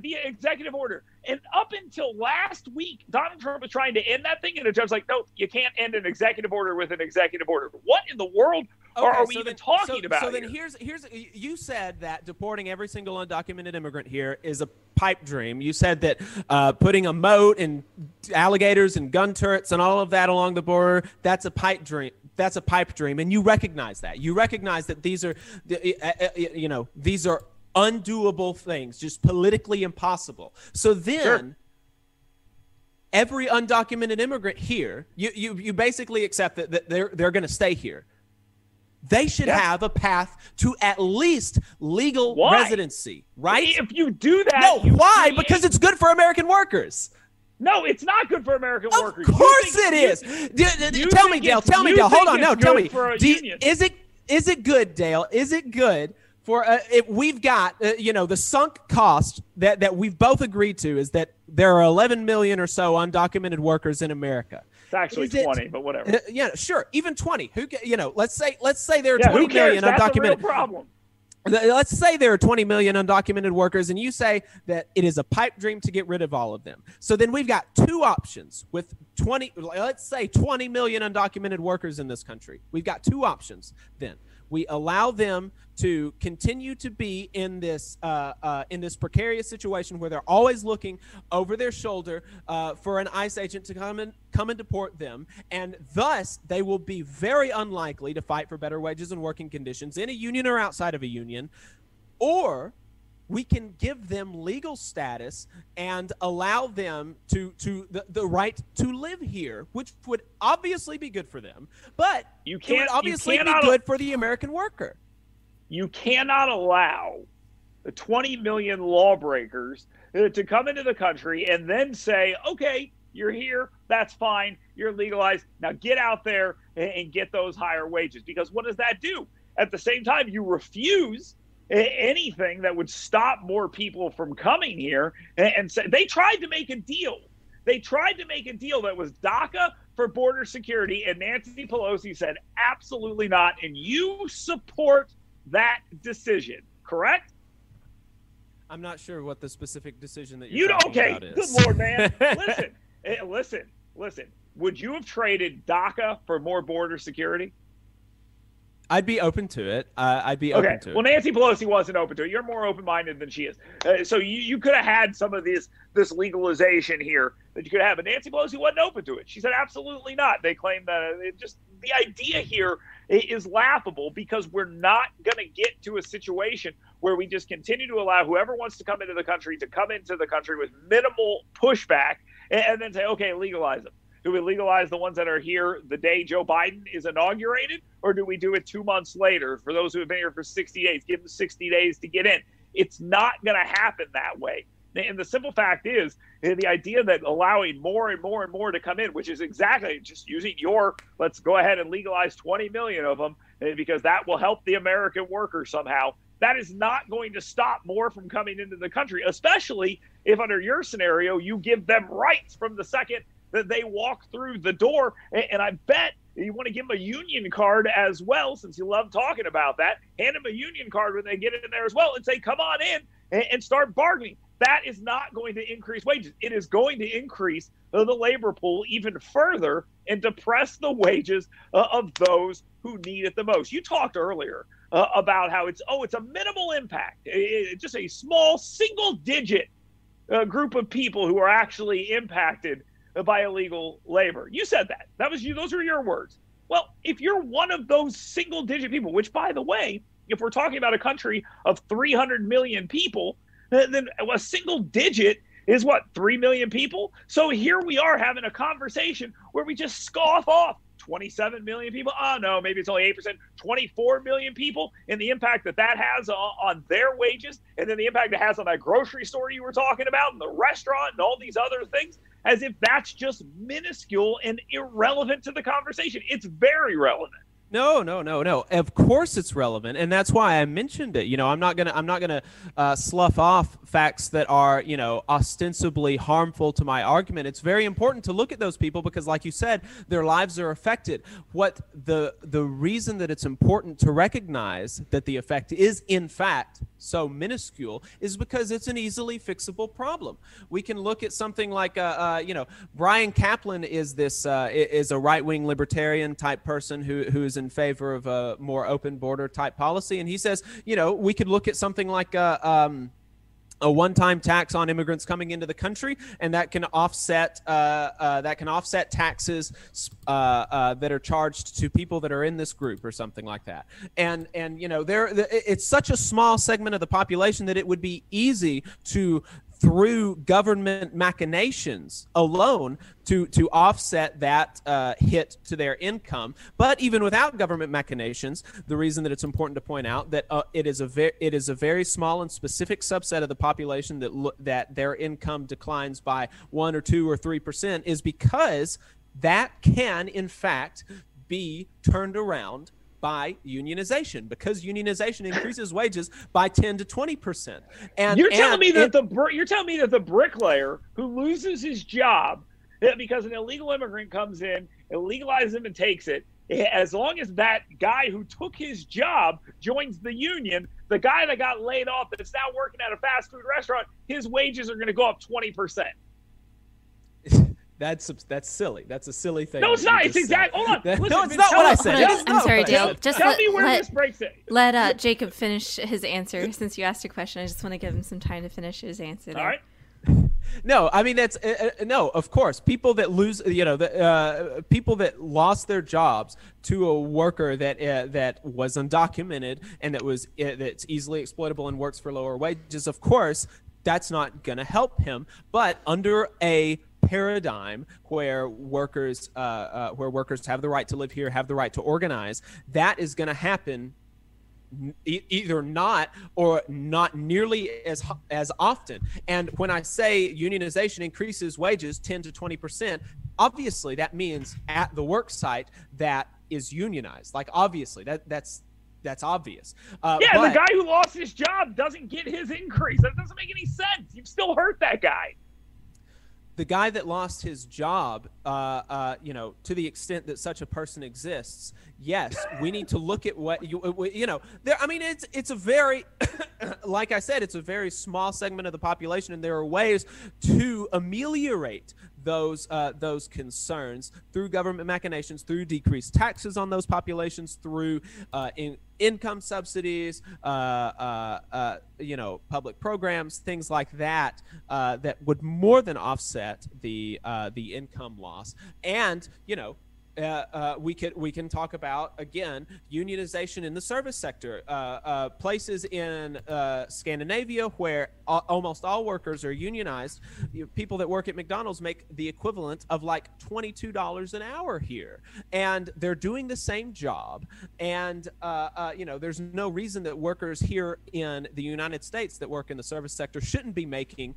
C: via executive order. And up until last week, Donald Trump was trying to end that thing, and the judge's like, no, you can't end an executive order with an executive order. What in the world okay, are, we so even then, talking
B: so,
C: about?
B: So
C: here?
B: then here's here's you said that deporting every single undocumented immigrant here is a pipe dream. You said that uh, putting a moat and alligators and gun turrets and all of that along the border that's a pipe dream that's a pipe dream and you recognize that you recognize that these are uh, you know these are undoable things, just politically impossible. So then, sure. every undocumented immigrant here, you, you, you basically accept that, that they're, they're going to stay here. They should yeah. have a path to at least legal why? residency, right?
C: If you do that,
B: no, why? Create... Because it's good for American workers.
C: No, it's not good for American
B: of
C: workers.
B: Of course it is. You, tell me, Dale. Tell me, Dale. Hold on. No, tell me. You, is it is it good, Dale? Is it good for uh, it, we've got uh, you know the sunk cost that that we've both agreed to is that there are 11 million or so undocumented workers in America.
C: It's actually is 20, it, but whatever.
B: Uh, yeah, sure, even 20. Who you know? Let's say let's say there are yeah, 20 million
C: That's
B: undocumented.
C: problem.
B: Let's say there are 20 million undocumented workers, and you say that it is a pipe dream to get rid of all of them. So then we've got two options with 20, let's say 20 million undocumented workers in this country. We've got two options then we allow them to continue to be in this uh, uh, in this precarious situation where they're always looking over their shoulder uh, for an ICE agent to come and come and deport them, and thus they will be very unlikely to fight for better wages and working conditions in a union or outside of a union, or we can give them legal status and allow them to to the, the right to live here, which would obviously be good for them, but you can't obviously be good for the American worker.
C: You cannot allow the 20 million lawbreakers to come into the country and then say, okay, you're here, that's fine, you're legalized. Now get out there and get those higher wages. Because what does that do? At the same time, you refuse anything that would stop more people from coming here. And, and say, they tried to make a deal. They tried to make a deal that was DACA for border security, and Nancy Pelosi said, absolutely not. And you support that decision, correct?
B: I'm not sure what the specific decision that
C: you're
B: you don't.
C: okay.
B: Good
C: lord, man. listen, eh, listen, listen. Would you have traded DACA for more border security?
B: I'd be open to it. Uh, I'd be open
C: okay.
B: to it.
C: Well, Nancy Pelosi wasn't open to it. You're more open-minded than she is. Uh, so you, you could have had some of this this legalization here that you could have, but Nancy Pelosi wasn't open to it. She said absolutely not. They claim that it just the idea here is laughable because we're not going to get to a situation where we just continue to allow whoever wants to come into the country to come into the country with minimal pushback and, and then say, okay, legalize them. Do we legalize the ones that are here the day Joe Biden is inaugurated, or do we do it two months later for those who have been here for 60 days? Give them 60 days to get in. It's not going to happen that way. And the simple fact is, the idea that allowing more and more and more to come in, which is exactly just using your, let's go ahead and legalize 20 million of them eh, because that will help the American worker somehow. That is not going to stop more from coming into the country, especially if, under your scenario, you give them rights from the second that they walk through the door. And I bet you want to give them a union card as well, since you love talking about that. Hand them a union card when they get in there as well and say, come on in and start bargaining. That is not going to increase wages. It is going to increase the labor pool even further and depress the wages uh, of those who need it the most. You talked earlier uh, about how it's, oh, it's a minimal impact, it, it, just a small single digit uh, group of people who are actually impacted by illegal labor. You said that. That was you. Those are your words. Well, if you're one of those single digit people, which by the way, if we're talking about a country of 300 million people, then a single digit is what 3 million people. So here we are having a conversation where we just scoff off 27 million people. Oh no, maybe it's only 8%, 24 million people and the impact that that has on, on their wages and then the impact it has on that grocery store you were talking about and the restaurant and all these other things as if that's just minuscule and irrelevant to the conversation. It's very relevant.
B: No, no, no, no. Of course it's relevant, and that's why I mentioned it. You know, I'm not gonna I'm not gonna uh, slough off facts that are you know ostensibly harmful to my argument. It's very important to look at those people because, like you said, their lives are affected. What the the reason that it's important to recognize that the effect is in fact so minuscule is because it's an easily fixable problem. We can look at something like, uh, uh, you know, Bryan Caplan is this uh, is a right wing libertarian type person who who is in favor of a more open border type policy, and he says, you know, we could look at something like. Uh, um, a one-time tax on immigrants coming into the country, and that can offset uh, uh, that can offset taxes uh, uh, that are charged to people that are in this group or something like that. And and you know there it's such a small segment of the population that it would be easy to through government machinations alone to to offset that uh, hit to their income. But even without government machinations, the reason that it's important to point out that uh, it is a very it is a very small and specific subset of the population that lo- that their income declines by one or two or three percent is because that can in fact be turned around by unionization because unionization increases wages by 10 to 20 percent.
C: And you're telling and me that the you're telling me that the bricklayer who loses his job eh, because an illegal immigrant comes in, illegalizes him, and takes it. Eh, as long as that guy who took his job joins the union, the guy that got laid off that's now working at a fast food restaurant, his wages are going to go up 20%.
B: That's that's silly. That's a silly thing.
C: No, it's not. It's exactly. Hold on. Listen,
B: no, it's not what I said.
A: I'm sorry, Dale. Just
C: tell
A: let,
C: me where
A: let,
C: this breaks it.
A: Let uh, Jacob finish his answer. Since you asked a question, I just want to give him some time to finish his answer.
C: All right.
B: No, I mean that's uh, uh, no. Of course, people that lose, you know, the, uh, people that lost their jobs to a worker that uh, that was undocumented and that was uh, that's easily exploitable and works for lower wages. Of course, that's not going to help him. But under a paradigm where workers uh, uh, where workers have the right to live here, have the right to organize, that is going to happen either not or not nearly as as often. And when I say unionization increases wages 10 to 20 percent, obviously that means at the work site that is unionized. Like obviously that that's that's obvious.
C: Uh, yeah, but, the guy who lost his job doesn't get his increase. That doesn't make any sense. You've still hurt that guy
B: the guy that lost his job, uh, uh, you know, to the extent that such a person exists, yes, we need to look at what you, uh, you know. There, I mean, it's it's a very, like I said, it's a very small segment of the population, and there are ways to ameliorate those uh, those concerns through government machinations, through decreased taxes on those populations, through uh, in, income subsidies, uh, uh, uh you know, public programs, things like that, uh, that would more than offset the the income loss, and you know, uh, uh, we can we can talk about again unionization in the service sector. Uh, uh places in uh, Scandinavia where almost all workers are unionized. You know, people that work at McDonald's make the equivalent of like twenty two dollars an hour here, and they're doing the same job. And uh, you know, there's no reason that workers here in the United States that work in the service sector shouldn't be making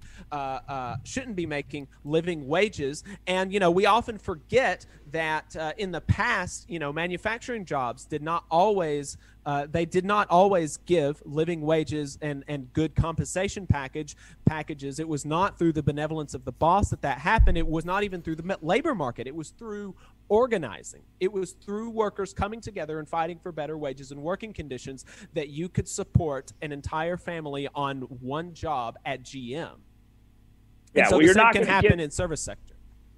B: shouldn't be making living wages. And you know, we often forget that uh, in the past, you know, manufacturing jobs did not always uh, they did not always give living wages and, and good compensation package packages. It was not through the benevolence of the boss that that happened. It was not even through the labor market. It was through organizing. It was through workers coming together and fighting for better wages and working conditions that you could support an entire family on one job at GM.
C: Yeah,
B: and so
C: well, you're not
B: can happen
C: get...
B: in service sector.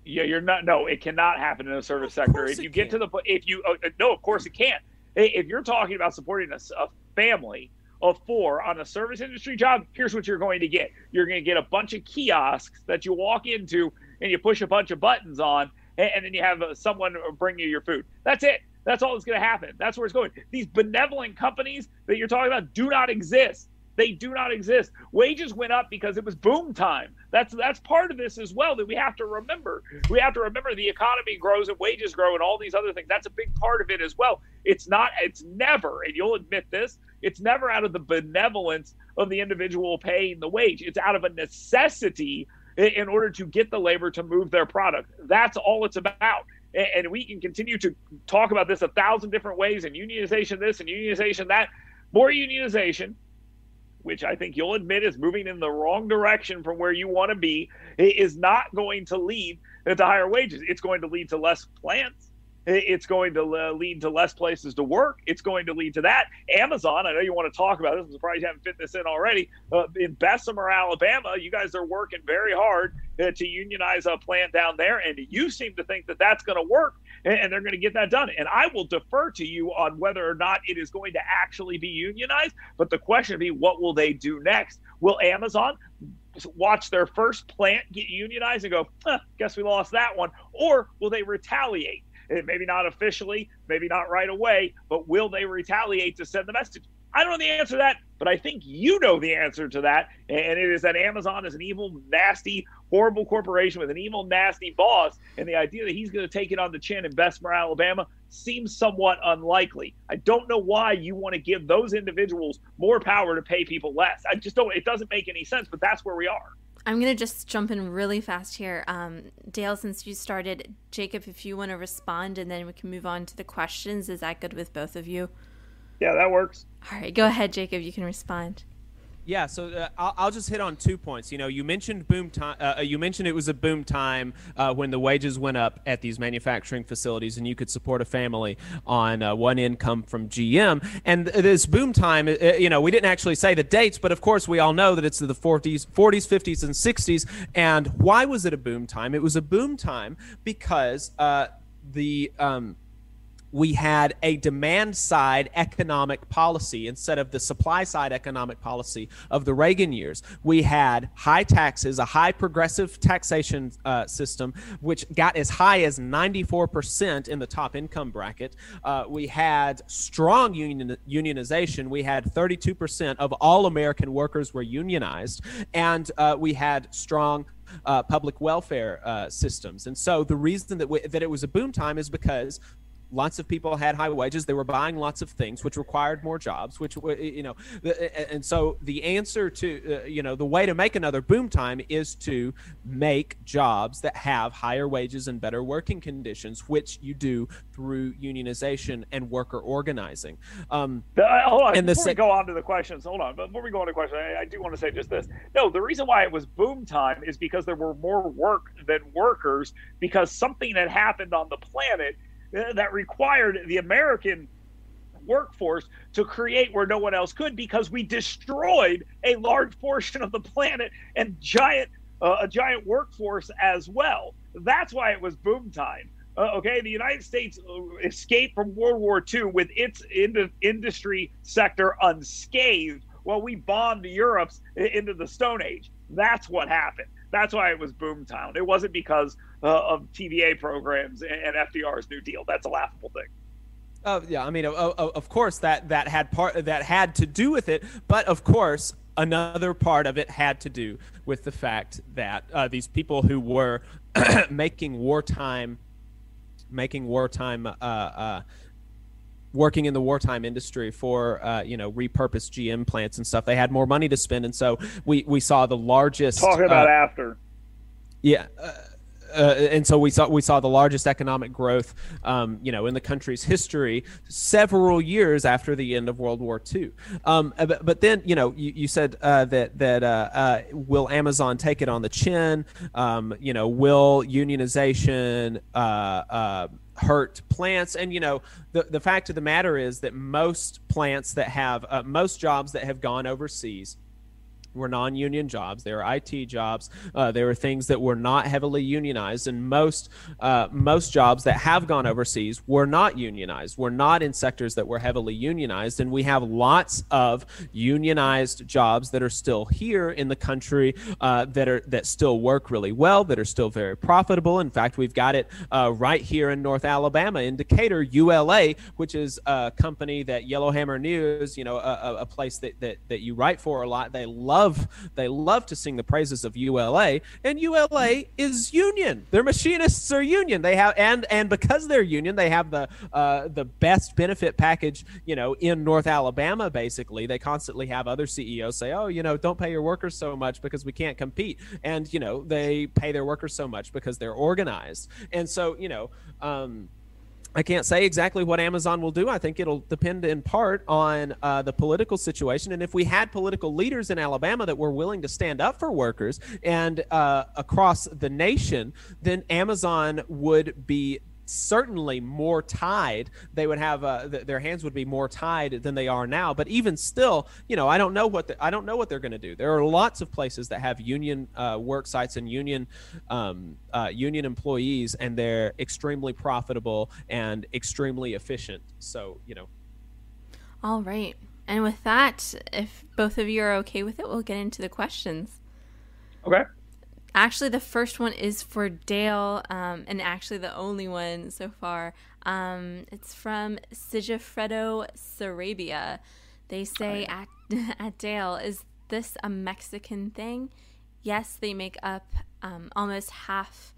C: Yeah, you're not. No, it cannot happen in the service sector. If you get
B: can.
C: to the if you uh, uh, no, of course it can't. If you're talking about supporting a, a family of four on a service industry job, here's what you're going to get. You're going to get a bunch of kiosks that you walk into and you push a bunch of buttons on, and, and then you have uh, someone bring you your food. That's it. That's all that's going to happen. That's where it's going. These benevolent companies that you're talking about do not exist. They do not exist. Wages went up because it was boom time. That's that's part of this as well that we have to remember. We have to remember the economy grows and wages grow and all these other things. That's a big part of it as well. It's not it's never, and you'll admit this, it's never out of the benevolence of the individual paying the wage. It's out of a necessity in order to get the labor to move their product. That's all it's about. And, we can continue to talk about this a thousand different ways and unionization this and unionization that. More unionization, which I think you'll admit is moving in the wrong direction from where you want to be, is not going to lead to higher wages. It's going to lead to less plants. It's going to lead to less places to work. It's going to lead to that. Amazon, I know you want to talk about this. I'm surprised you haven't fit this in already. Uh, in Bessemer, Alabama, you guys are working very hard uh, to unionize a plant down there, and you seem to think that that's going to work and they're going to get that done. And I will defer to you on whether or not it is going to actually be unionized. But the question will be, what will they do next? Will Amazon watch their first plant get unionized and go, huh, guess we lost that one? Or will they retaliate? Eh, maybe not officially, maybe not right away, but will they retaliate to send the message? I don't know the answer to that, but I think you know the answer to that. And it is that Amazon is an evil, nasty, horrible corporation with an evil, nasty boss. And the idea that he's going to take it on the chin in Bessemer, Alabama seems somewhat unlikely. I don't know why you want to give those individuals more power to pay people less. I just don't, it doesn't make any sense, but that's where we are.
A: I'm going to just jump in really fast here. Um, Dale, since you started, Jacob, if you want to respond and then we can move on to the questions, is that good with both of you?
C: Yeah, that works.
A: All right, go ahead, Jacob. You can respond.
B: Yeah, so uh, I'll, I'll, just hit on two points. You know, you mentioned boom time. Uh, uh, you mentioned it was a boom time uh, when the wages went up at these manufacturing facilities, and you could support a family on uh, one income from GM. And this boom time, uh, you know, we didn't actually say the dates, but of course we all know that it's the 40s, 40s, 50s, and 60s. And why was it a boom time? It was a boom time because the um, we had a demand side economic policy instead of the supply side economic policy of the Reagan years. We had high taxes, a high progressive taxation uh, system, which got as high as 94% in the top income bracket. Uh, we had strong union, unionization. We had 32% of all American workers were unionized. And uh, we had strong uh, public welfare uh, systems. And so the reason that we, that it was a boom time is because lots of people had high wages. They were buying lots of things which required more jobs which you know and so the answer to uh, you know the way to make another boom time is to make jobs that have higher wages and better working conditions which you do through unionization and worker organizing.
C: Um, uh, hold on and before the, we go on to the questions hold on before we go on to questions I, I do want to say just this. No the reason why it was boom time is because there were more work than workers because something had happened on the planet that required the American workforce to create where no one else could because we destroyed a large portion of the planet and giant uh, a giant workforce as well. That's why it was boom time. Uh, okay, the United States uh, escaped from World War II with its in- industry sector unscathed, while we bombed Europe's into the Stone Age. That's what happened. That's why it was boom boomtown. It wasn't because uh, of TVA programs and FDR's New Deal. That's a laughable thing.
B: Uh, yeah, I mean, of, of course that that had part that had to do with it, but of course another part of it had to do with the fact that uh, these people who were making wartime, making wartime uh, uh, working in the wartime industry for uh, you know repurposed GM plants and stuff. They had more money to spend, and so we we saw the largest.
C: Talking about uh, after.
B: Yeah. Uh, and so we saw we saw the largest economic growth, um, you know, in the country's history, several years after the end of World War II. Um, uh, but, but, then, you know, you, you said uh, that that uh, uh, will Amazon take it on the chin? Um, you know, will unionization uh, hurt plants and you know the, the fact of the matter is that most plants that have most jobs that have gone overseas were non-union jobs. They were IT jobs. Uh, they were things that were not heavily unionized, and most uh, most jobs that have gone overseas were not unionized. Were not in sectors that were heavily unionized, and we have lots of unionized jobs that are still here in the country uh, that are that still work really well, that are still very profitable. In fact, we've got it uh, right here in North Alabama in Decatur, ULA, which is a company that Yellowhammer News, you know, a, a place that, that that you write for a lot. They love love they love to sing the praises of ULA, and ULA is union. Their machinists are union. They have and and because they're union, they have the uh, the best benefit package, you know, in North Alabama. Basically, they constantly have other CEOs say, "Oh, you know, don't pay your workers so much because we can't compete," and you know, they pay their workers so much because they're organized. And so, you know. Um, I can't say exactly what Amazon will do. I think it'll depend in part on uh, the political situation. And if we had political leaders in Alabama that were willing to stand up for workers and uh, across the nation, then Amazon would be certainly more tied. They would have uh, th- their hands would be more tied than they are now. But even still, you know, I don't know what the, I don't know what they're going to do. There are lots of places that have union uh, work sites and union um, uh, union employees, and they're extremely profitable and extremely efficient. So you know.
A: All right. And with that, if both of you are okay with it, we'll get into the questions.
C: Okay.
A: Actually, the first one is for Dale, um, and actually the only one so far. Um, it's from Sigifredo Sarabia. They say oh, yeah. at, at Dale, is this a Mexican thing? Yes, they make up um, almost half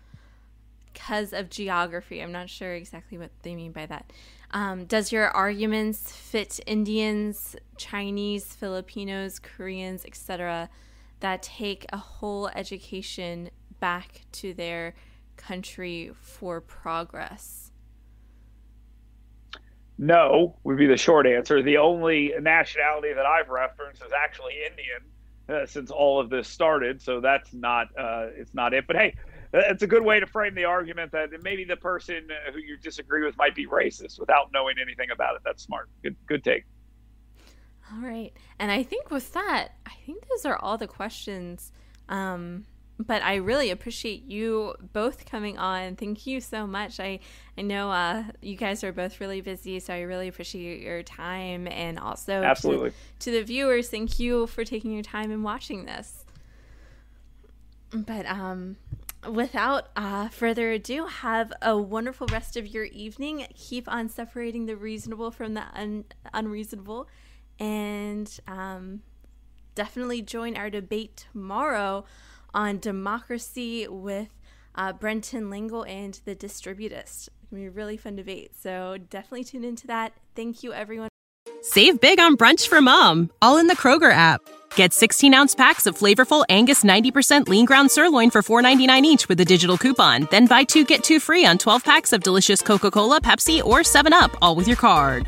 A: because of geography. I'm not sure exactly what they mean by that. Um, does your arguments fit Indians, Chinese, Filipinos, Koreans, etc.? That take a whole education back to their country for progress?
C: No, would be the short answer. The only nationality that I've referenced is actually Indian uh, since all of this started. So that's not uh, it's not it. But hey, it's a good way to frame the argument that maybe the person who you disagree with might be racist without knowing anything about it. That's smart. Good good take.
A: All right. And I think with that, I think those are all the questions. Um, but I really appreciate you both coming on. Thank you so much. I I know uh, you guys are both really busy, so I really appreciate your time and also
C: absolutely
A: to, to the viewers. Thank you for taking your time and watching this. But um, without uh, further ado, have a wonderful rest of your evening. Keep on separating the reasonable from the un- unreasonable and um, definitely join our debate tomorrow on democracy with uh, Brenton Lingle and the Distributist. It's going to be a really fun debate. So definitely tune into that. Thank you, everyone.
D: Save big on brunch for mom, all in the Kroger app. Get 16 ounce packs of flavorful Angus 90% lean ground sirloin for $4.99 each with a digital coupon. Then buy two get two free on 12 packs of delicious Coca Cola, Pepsi, or 7UP, all with your card.